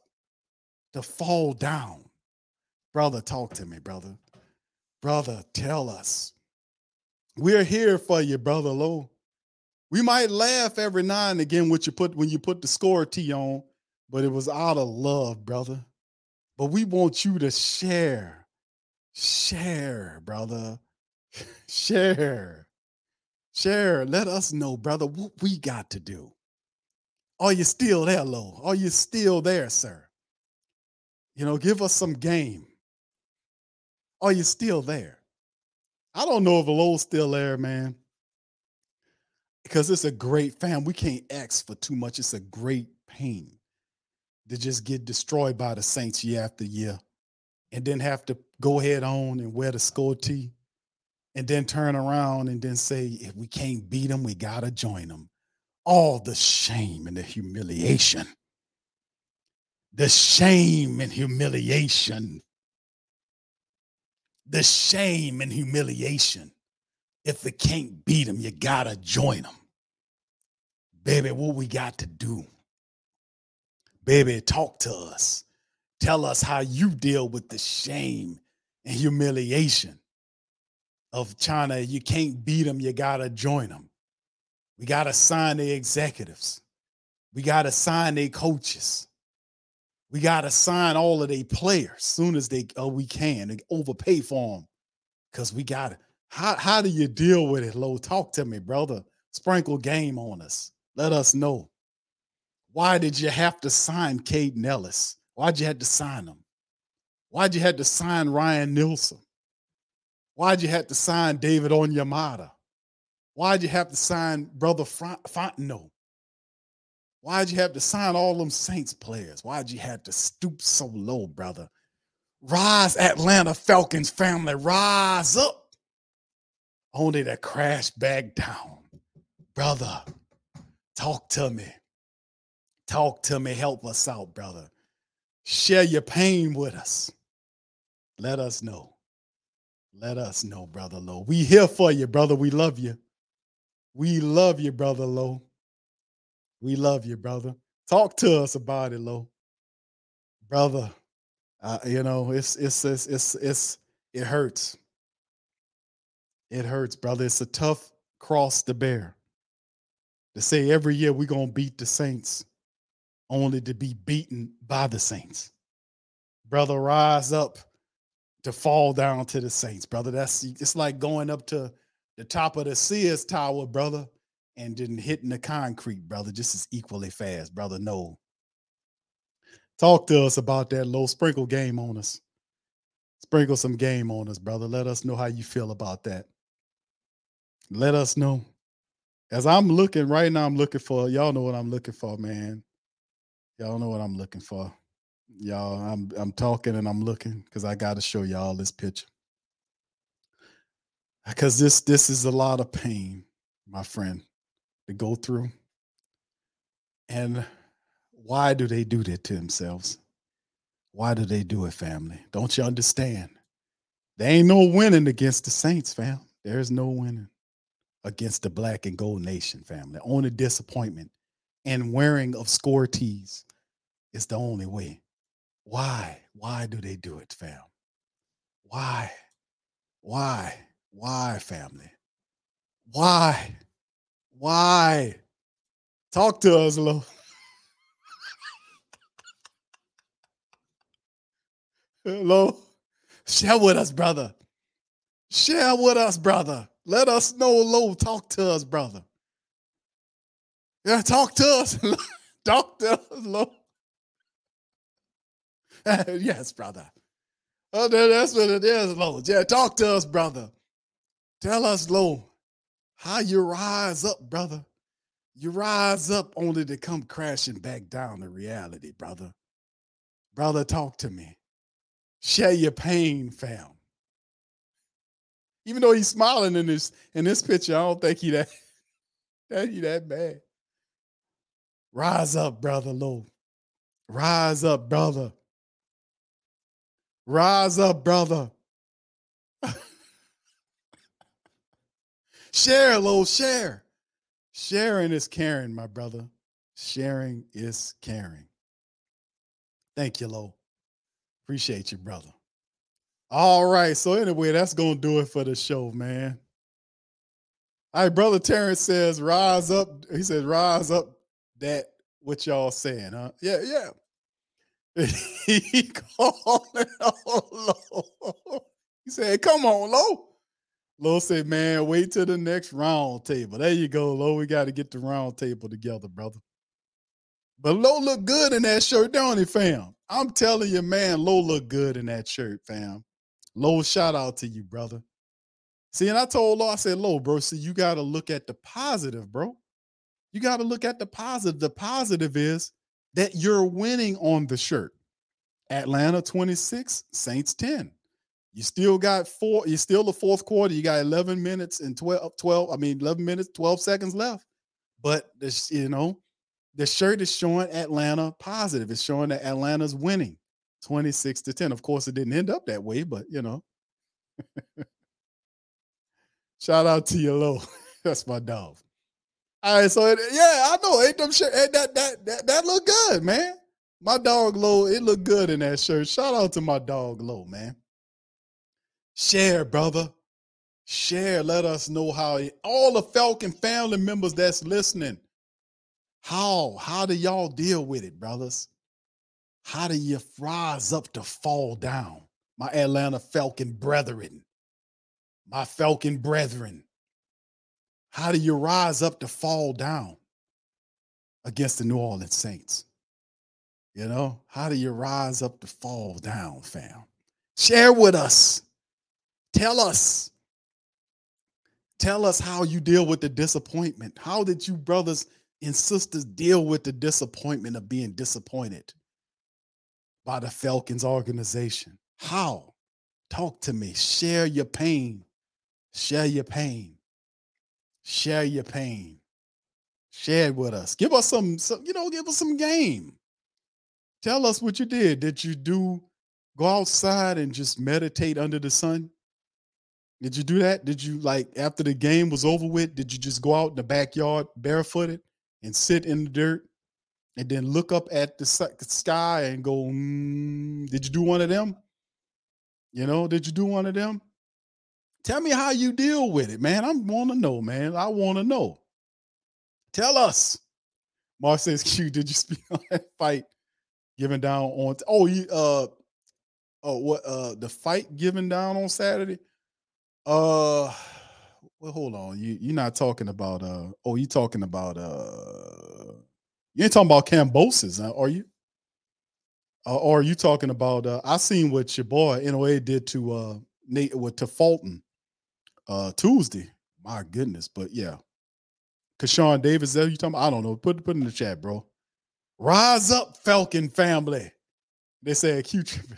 to fall down. Brother, talk to me, brother. Brother, tell us. We're here for you, brother Low. We might laugh every now and again when you put when you put the score T on, but it was out of love, brother. But we want you to share. Share, brother. share. Share. Let us know, brother, what we got to do. Are you still there, Low? Are you still there, sir? You know, give us some game. Are you still there? I don't know if Low's still there, man. Because it's a great fam. We can't ask for too much. It's a great pain to just get destroyed by the Saints year after year and then have to go head on and wear the score tee and then turn around and then say, if we can't beat them, we got to join them. All the shame and the humiliation. The shame and humiliation. The shame and humiliation. If we can't beat them, you got to join them. Baby, what we got to do? Baby, talk to us. Tell us how you deal with the shame and humiliation of China. You can't beat them, you got to join them. We got to sign the executives. We got to sign their coaches. We got to sign all of their players soon as they uh, we can and overpay for them because we got it. How, how do you deal with it, Low? Talk to me, brother. Sprinkle game on us. Let us know. Why did you have to sign Kaden Elliss? Why'd you have to sign him? Why'd you have to sign Ryan Nielsen? Why'd you have to sign David Onyemata? Why'd you have to sign Brother Fontenot? Why'd you have to sign all them Saints players? Why'd you have to stoop so low, brother? Rise, Atlanta Falcons family, rise up. Only to crash back down. Brother, talk to me. Talk to me. Help us out, brother. Share your pain with us. Let us know. Let us know, brother Low. We here for you, brother. We love you. We love you, brother Low. We love you, brother. Talk to us about it, Low. Brother, uh, you know, it's it's it's it's it's it hurts. It hurts, brother. It's a tough cross to bear. To say every year we're gonna beat the Saints, only to be beaten by the Saints. Brother, rise up to fall down to the Saints, brother. That's it's like going up to the top of the Sears Tower, brother, and then hitting the concrete, brother, just as equally fast, brother. No. Talk to us about that low sprinkle game on us. Sprinkle some game on us, brother. Let us know how you feel about that. Let us know. As I'm looking right now, I'm looking for y'all know what I'm looking for, man. Y'all know what I'm looking for. y'all. I'm I'm talking and I'm looking because I got to show y'all this picture. Uh, because this this is a lot of pain, my friend, to go through. And why do they do that to themselves? Why do they do it, family? Don't you understand? There ain't no winning against the Saints, fam. There's no winning against the black and gold nation, family. Only disappointment and wearing of score tees is the only way. Why? Why do they do it, fam? Why? Why? Why, family? Why? Why? Talk to us, Lo. Lo, share with us, brother. Share with us, brother. Let us know, Lo. Talk to us, brother. Yeah, talk to us. talk to us, Lo. yes, brother. Oh, that's what it is, Lo. Yeah, talk to us, brother. Tell us, Lo, how you rise up, brother. You rise up only to come crashing back down to reality, brother. Brother, talk to me. Share your pain, fam. Even though he's smiling in this in this picture, I don't think he that, that he that bad. Rise up, brother Lo. Rise up, brother. Rise up, brother. Share, Lo, share. Sharing is caring, my brother. Sharing is caring. Thank you, Lo. Appreciate you, brother. All right. So, anyway, that's going to do it for the show, man. All right, brother Terrence says, rise up. He says, rise up that what y'all saying, huh? Yeah, yeah. he calling on Lo. He said, come on, Lo. Lo said, man, wait till the next round table. There you go, Lo. We got to get the round table together, brother. But Lo look good in that shirt, don't he, fam? I'm telling you, man, Lo look good in that shirt, fam. Lo, shout out to you, brother. See, and I told Lo, I said, Lo, bro, see, you got to look at the positive, bro. You got to look at the positive. The positive is that you're winning on the shirt. Atlanta 26, Saints 10. You still got four, you still the fourth quarter. You got 11 minutes and 12, 12, I mean, 11 minutes, 12 seconds left. But this, you know, the shirt is showing Atlanta positive. It's showing that Atlanta's winning 26 to 10. Of course, it didn't end up that way, but you know. Shout out to you, Lo. That's my dog. All right, so it, yeah, I know. Ain't them shirt ain't that that that that look good, man. My dog Low, it looked good in that shirt. Shout out to my dog Low, man. Share, brother. Share. Let us know how all the Falcon family members that's listening. How how do y'all deal with it, brothers? How do you rise up to fall down? My Atlanta Falcon brethren, my Falcon brethren. How do you rise up to fall down against the New Orleans Saints? You know, how do you rise up to fall down, fam? Share with us. Tell us. Tell us how you deal with the disappointment. How did you, brothers and sisters, deal with the disappointment of being disappointed by the Falcons organization? How? Talk to me. Share your pain. Share your pain. Share your pain. Share it with us. Give us some, some, you know, give us some game. Tell us what you did. Did you do go outside and just meditate under the sun? Did you do that? Did you like after the game was over with? Did you just go out in the backyard barefooted and sit in the dirt and then look up at the sky and go, mm, Did you do one of them? You know, did you do one of them? Tell me how you deal with it, man. I want to know, man. I want to know. Tell us. Mark says, Q, did you speak on that fight giving down on? T- oh, you, uh, oh, what, uh, the fight giving down on Saturday? Uh, well, hold on. You, you're not talking about, uh, oh, you talking about, uh, you ain't talking about Kambosos, huh? are you? Uh, or are you talking about, uh, I seen what your boy Inoue did to, uh, Nate, with to Fulton uh Tuesday. My goodness, but yeah. Keyshawn Davis, that you talking about? I don't know. Put put in the chat, bro. Rise up, Falcon family. They say acute tripping.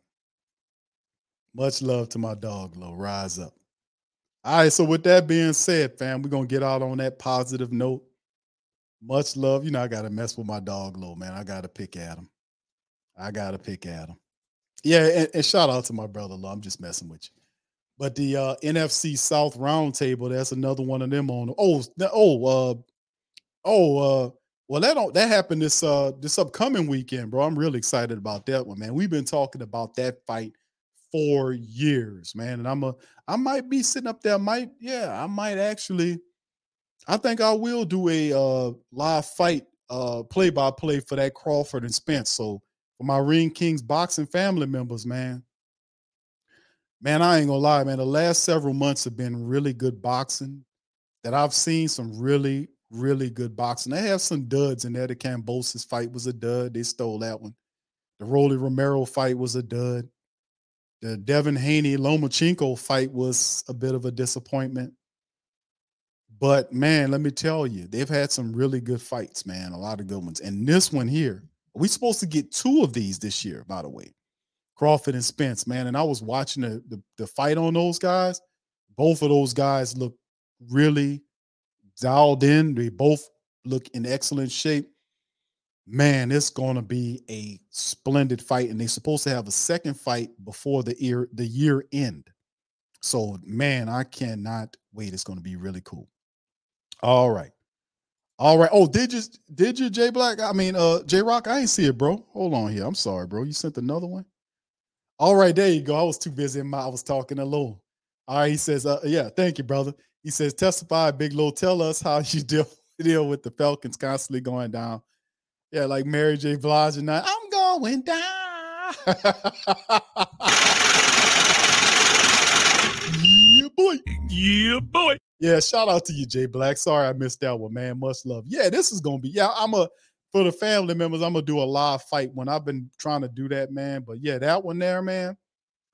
Much love to my dog, Low. Rise up. All right. So, with that being said, fam, we're going to get out on that positive note. Much love. You know, I got to mess with my dog, Low, man. I got to pick at him. I got to pick at him. Yeah. And, and, shout out to my brother, Low. I'm just messing with you. But the uh, NFC South Roundtable, that's another one of them on. Oh, oh, uh, oh, uh, well, that don't that happened this uh this upcoming weekend, bro. I'm really excited about that one, man. We've been talking about that fight for years, man. And I'm a I might be sitting up there, I might, yeah, I might actually. I think I will do a uh live fight uh play by play for that Crawford and Spence. So for my Ring Kings boxing family members, man. Man, I ain't gonna lie, man. The last several months have been really good boxing that I've seen some really, really good boxing. They have some duds in there. The Kambosos fight was a dud. They stole that one. The Rolly Romero fight was a dud. The Devin Haney Lomachenko fight was a bit of a disappointment. But man, let me tell you, they've had some really good fights, man. A lot of good ones. And this one here, we're supposed to get two of these this year, by the way. Crawford and Spence, man. And I was watching the, the, the fight on those guys. Both of those guys look really dialed in. They both look in excellent shape. Man, it's gonna be a splendid fight, and they're supposed to have a second fight before the year the year end. So, man, I cannot wait. It's gonna be really cool. All right. All right. Oh, did you did you Jay Black? I mean, uh J Rock, I ain't see it, bro. Hold on here. I'm sorry, bro. You sent another one. All right, there you go. I was too busy in my I was talking to Lou. All right, he says, uh, yeah, thank you, brother. He says, testify, Big Low. Tell us how you deal deal with the Falcons constantly going down. Yeah, like Mary J. Blige and I, I'm going down. yeah, boy. Yeah, boy. Yeah, shout out to you, Jay Black. Sorry I missed that one, man. Much love. Yeah, this is gonna be. Yeah, I'm a for the family members. I'm gonna do a live fight when I've been trying to do that, man. But yeah, that one there, man.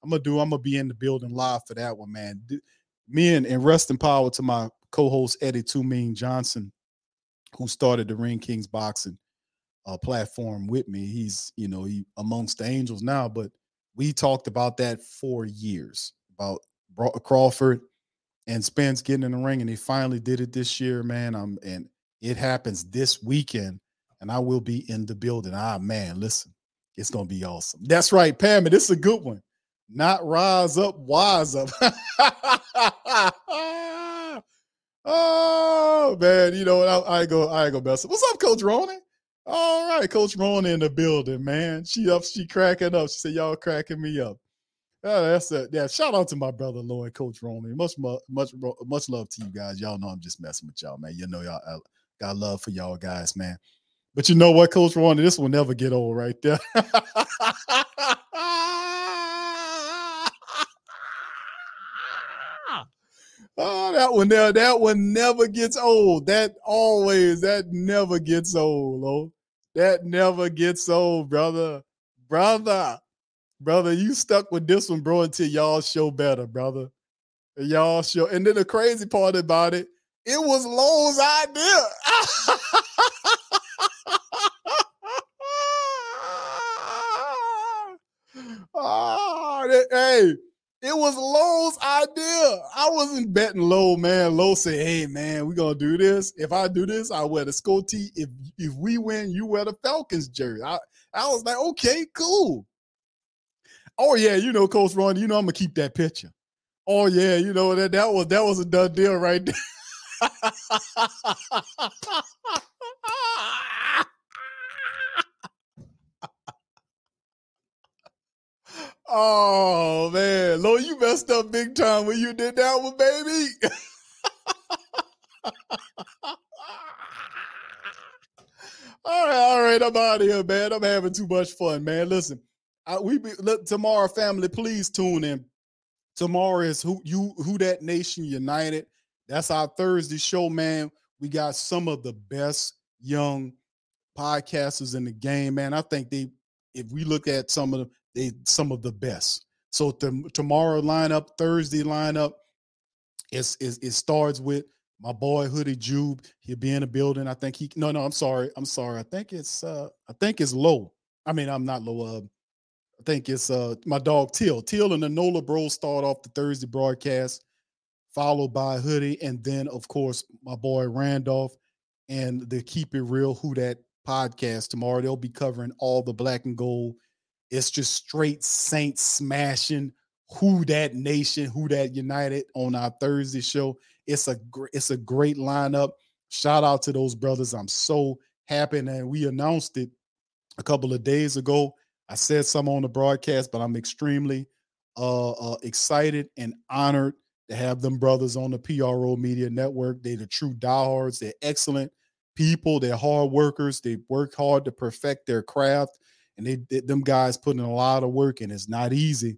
I'm gonna do. I'm gonna be in the building live for that one, man. Me and, and rest in power to my co-host Eddie Two Mean Johnson, who started the Ring Kings boxing uh, platform with me. He's you know he amongst the angels now, but we talked about that for years about Crawford and Spence getting in the ring, and he finally did it this year, man. Um, and it happens this weekend, and I will be in the building. Ah, man, listen, it's gonna be awesome. That's right, Pam. And this is a good one. Not rise up, wise up. oh man, you know what? I, I go, I go up. What's up, Coach Ronnie? All right, Coach Ronnie in the building, man. She up, she cracking up. She said, "Y'all cracking me up." Oh, that's it. Yeah, shout out to my brother Lloyd, Coach Ronnie. Much, much, much love to you guys. Y'all know I'm just messing with y'all, man. You know y'all I got love for y'all guys, man. But you know what, Coach Ronnie, this will never get old right there. Oh, that one there, that one never gets old. That always, that never gets old, oh. That never gets old, brother. Brother, brother, you stuck with this one, bro, until y'all show better, brother. Y'all show. And then the crazy part about it, it was Lowe's idea. Ah, hey, it was Lowe's idea. I wasn't betting low, man. Low said, "Hey, man, we're gonna do this. If I do this, I wear the skull tee. If if we win, you wear the Falcons jersey." I I was like, "Okay, cool." Oh yeah, you know, Coach Ron, you know I'm gonna keep that picture. Oh yeah, you know that that was that was a done deal right there. oh man, Lord, you messed up big time when you did that one, baby. all right, all right, I'm out of here, man. I'm having too much fun, man. Listen, I, we be, look tomorrow, family. Please tune in. Tomorrow is who you who that nation united. That's our Thursday show, man. We got some of the best young podcasters in the game, man. I think they, if we look at some of them, they some of the best. So the, tomorrow lineup, Thursday lineup, it's, it's, it starts with my boy Hoodie Jube. He'll be in the building. I think he. No, no, I'm sorry. I'm sorry. I think it's. uh I think it's low. I mean, I'm not low. Uh, I think it's uh my dog Till. Till and the Nola Bros start off the Thursday broadcast, followed by Hoodie, and then of course my boy Randolph and the Keep It Real Who That podcast tomorrow. They'll be covering all the black and gold. It's just straight Saints smashing Who That Nation, Who That United on our Thursday show. It's a it's a great lineup. Shout out to those brothers. I'm so happy, and we announced it a couple of days ago I said some on the broadcast, but I'm extremely uh, uh, excited and honored to have them brothers on the PRO Media Network. They're the true diehards. They're excellent people. They're hard workers. They work hard to perfect their craft, and they, they them guys put in a lot of work, and it's not easy,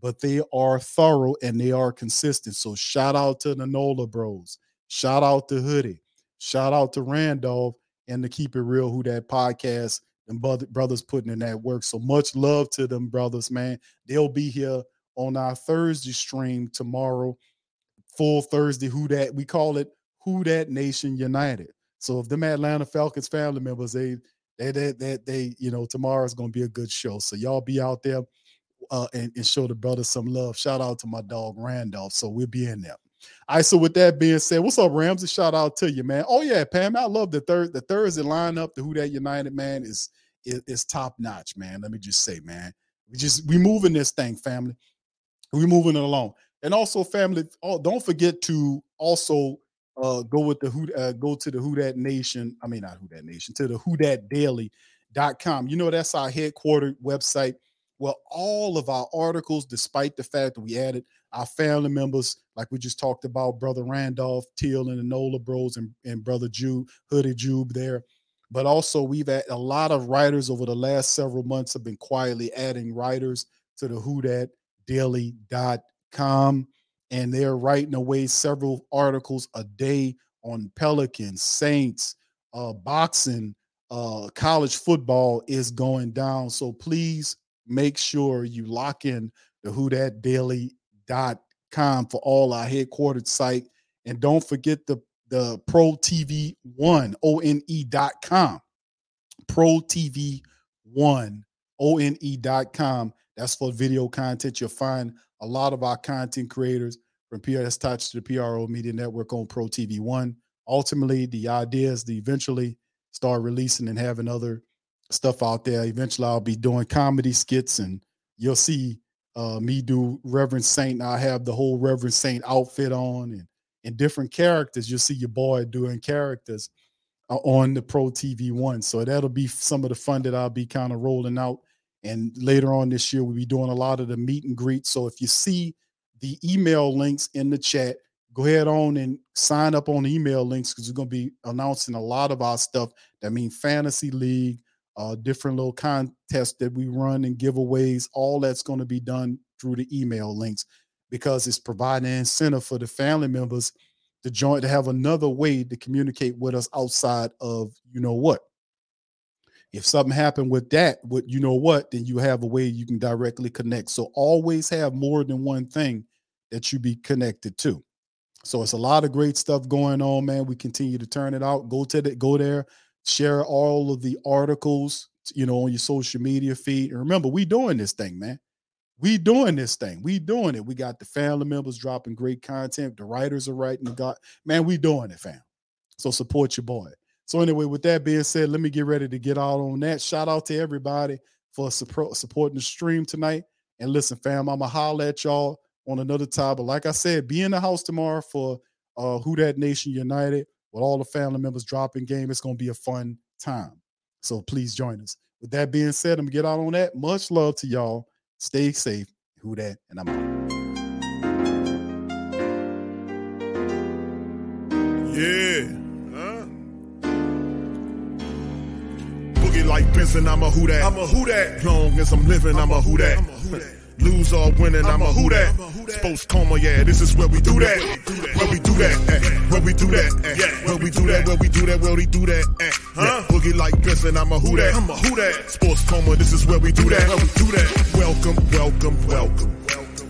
but they are thorough and they are consistent. So shout out to the Nola Bros. Shout out to Hoodie. Shout out to Randolph and the Keep It Real Who That podcast and brothers putting in that work. So much love to them brothers, man. They'll be here on our Thursday stream tomorrow. Full Thursday, who that we call it Who That Nation United. So if them Atlanta Falcons family members, they they they they, they you know tomorrow is gonna be a good show. So y'all be out there uh, and, and show the brothers some love. Shout out to my dog Randolph. So we'll be in there. All right. So with that being said, what's up, Ramsey? Shout out to you, man. Oh yeah, Pam. I love the third the Thursday lineup. The Who That United man is is, is top notch, man. Let me just say, man. We just we moving this thing, family. We moving it along. And also, family, oh, don't forget to also uh, go with the who uh, go to the Who That Nation. I mean, not Who That Nation, to the Who That Daily.com. You know, that's our headquartered website. Well, all of our articles, despite the fact that we added our family members, like we just talked about, Brother Randolph, Teal, and the Nola Bros, and, and Brother Jube, Hoodie Jube there. But also, we've had a lot of writers over the last several months have been quietly adding writers to the Who That Daily.com. And they're writing away several articles a day on Pelicans, Saints, uh, boxing, uh, college football is going down. So please make sure you lock in the Who That Daily.com for all our headquartered site. And don't forget the the Pro TV One one Pro TV One one That's for video content. You'll find a lot of our content creators from PRS Touch to the PRO Media Network on Pro TV One. Ultimately, the idea is to eventually start releasing and having other stuff out there. Eventually, I'll be doing comedy skits, and you'll see uh, me do Reverend Saint. I have the whole Reverend Saint outfit on, and and different characters. You'll see your boy doing characters uh, on the Pro TV One. So that'll be some of the fun that I'll be kind of rolling out. And later on this year, we'll be doing a lot of the meet and greet. So if you see the email links in the chat, go ahead on and sign up on email links because we're going to be announcing a lot of our stuff. That means fantasy league, uh, different little contests that we run and giveaways. All that's going to be done through the email links because it's providing incentive for the family members to join to have another way to communicate with us outside of you know what if something happened with that with you know what then you have a way you can directly connect so always have more than one thing that you be connected to so it's a lot of great stuff going on man we continue to turn it out go to the go there share all of the articles you know on your social media feed and remember we doing this thing man we doing this thing. We doing it. We got the family members dropping great content. The writers are writing the God. Man, we doing it, fam. So support your boy. So anyway, with that being said, let me get ready to get out on that. Shout out to everybody for support, supporting the stream tonight. And listen, fam, I'ma holler at y'all on another time. But like I said, be in the house tomorrow for uh Who That Nation United with all the family members dropping game. It's gonna be a fun time. So please join us. With that being said, I'm gonna get out on that. Much love to y'all. Stay safe. Who that? And I'm out. Yeah. Like Benson, I'm a who that. I'm a who that. Long as I'm living, I'm a who that. Lose or winning, I'm a who that. Sports coma, yeah, this is where we do that. Where we do that, where we do that, where we do that, where we do that, where we do that, huh? Boogie like Benson, I'm a who that. I'm a who that. Sports coma, this is where we do that. Where we do that. Welcome, welcome, welcome.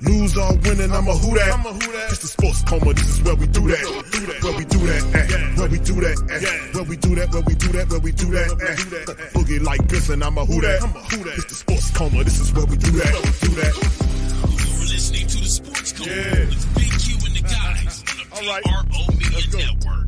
Lose or winning, I'm a who that. It's the sports coma, this is where we do that. Where we do that, eh. Where we do that, eh. Where we do that, where we do that, where we do that, eh. Boogie like this, and I'm a who that. I'm a who that. It's the sports coma, this is where we do that. We do that. You're listening to the Sports Coma with Big Q and the guys on the PRO Media Network.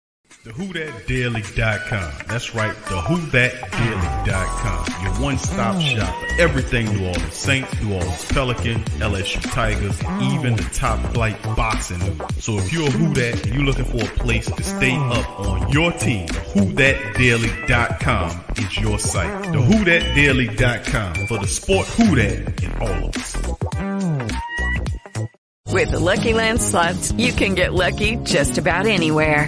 The WhoThatDaily.com. That's right, the WhoThatDaily.com. Your one-stop shop for everything New Orleans Saints, New Orleans Pelicans, LSU Tigers, even the top flight boxing. So if you're a Who That and you're looking for a place to stay up on your team, the WhoThatDaily.com is your site. The WhoThatDaily.com for the sport Who That in all of us. With the Lucky Land slots, you can get lucky just about anywhere.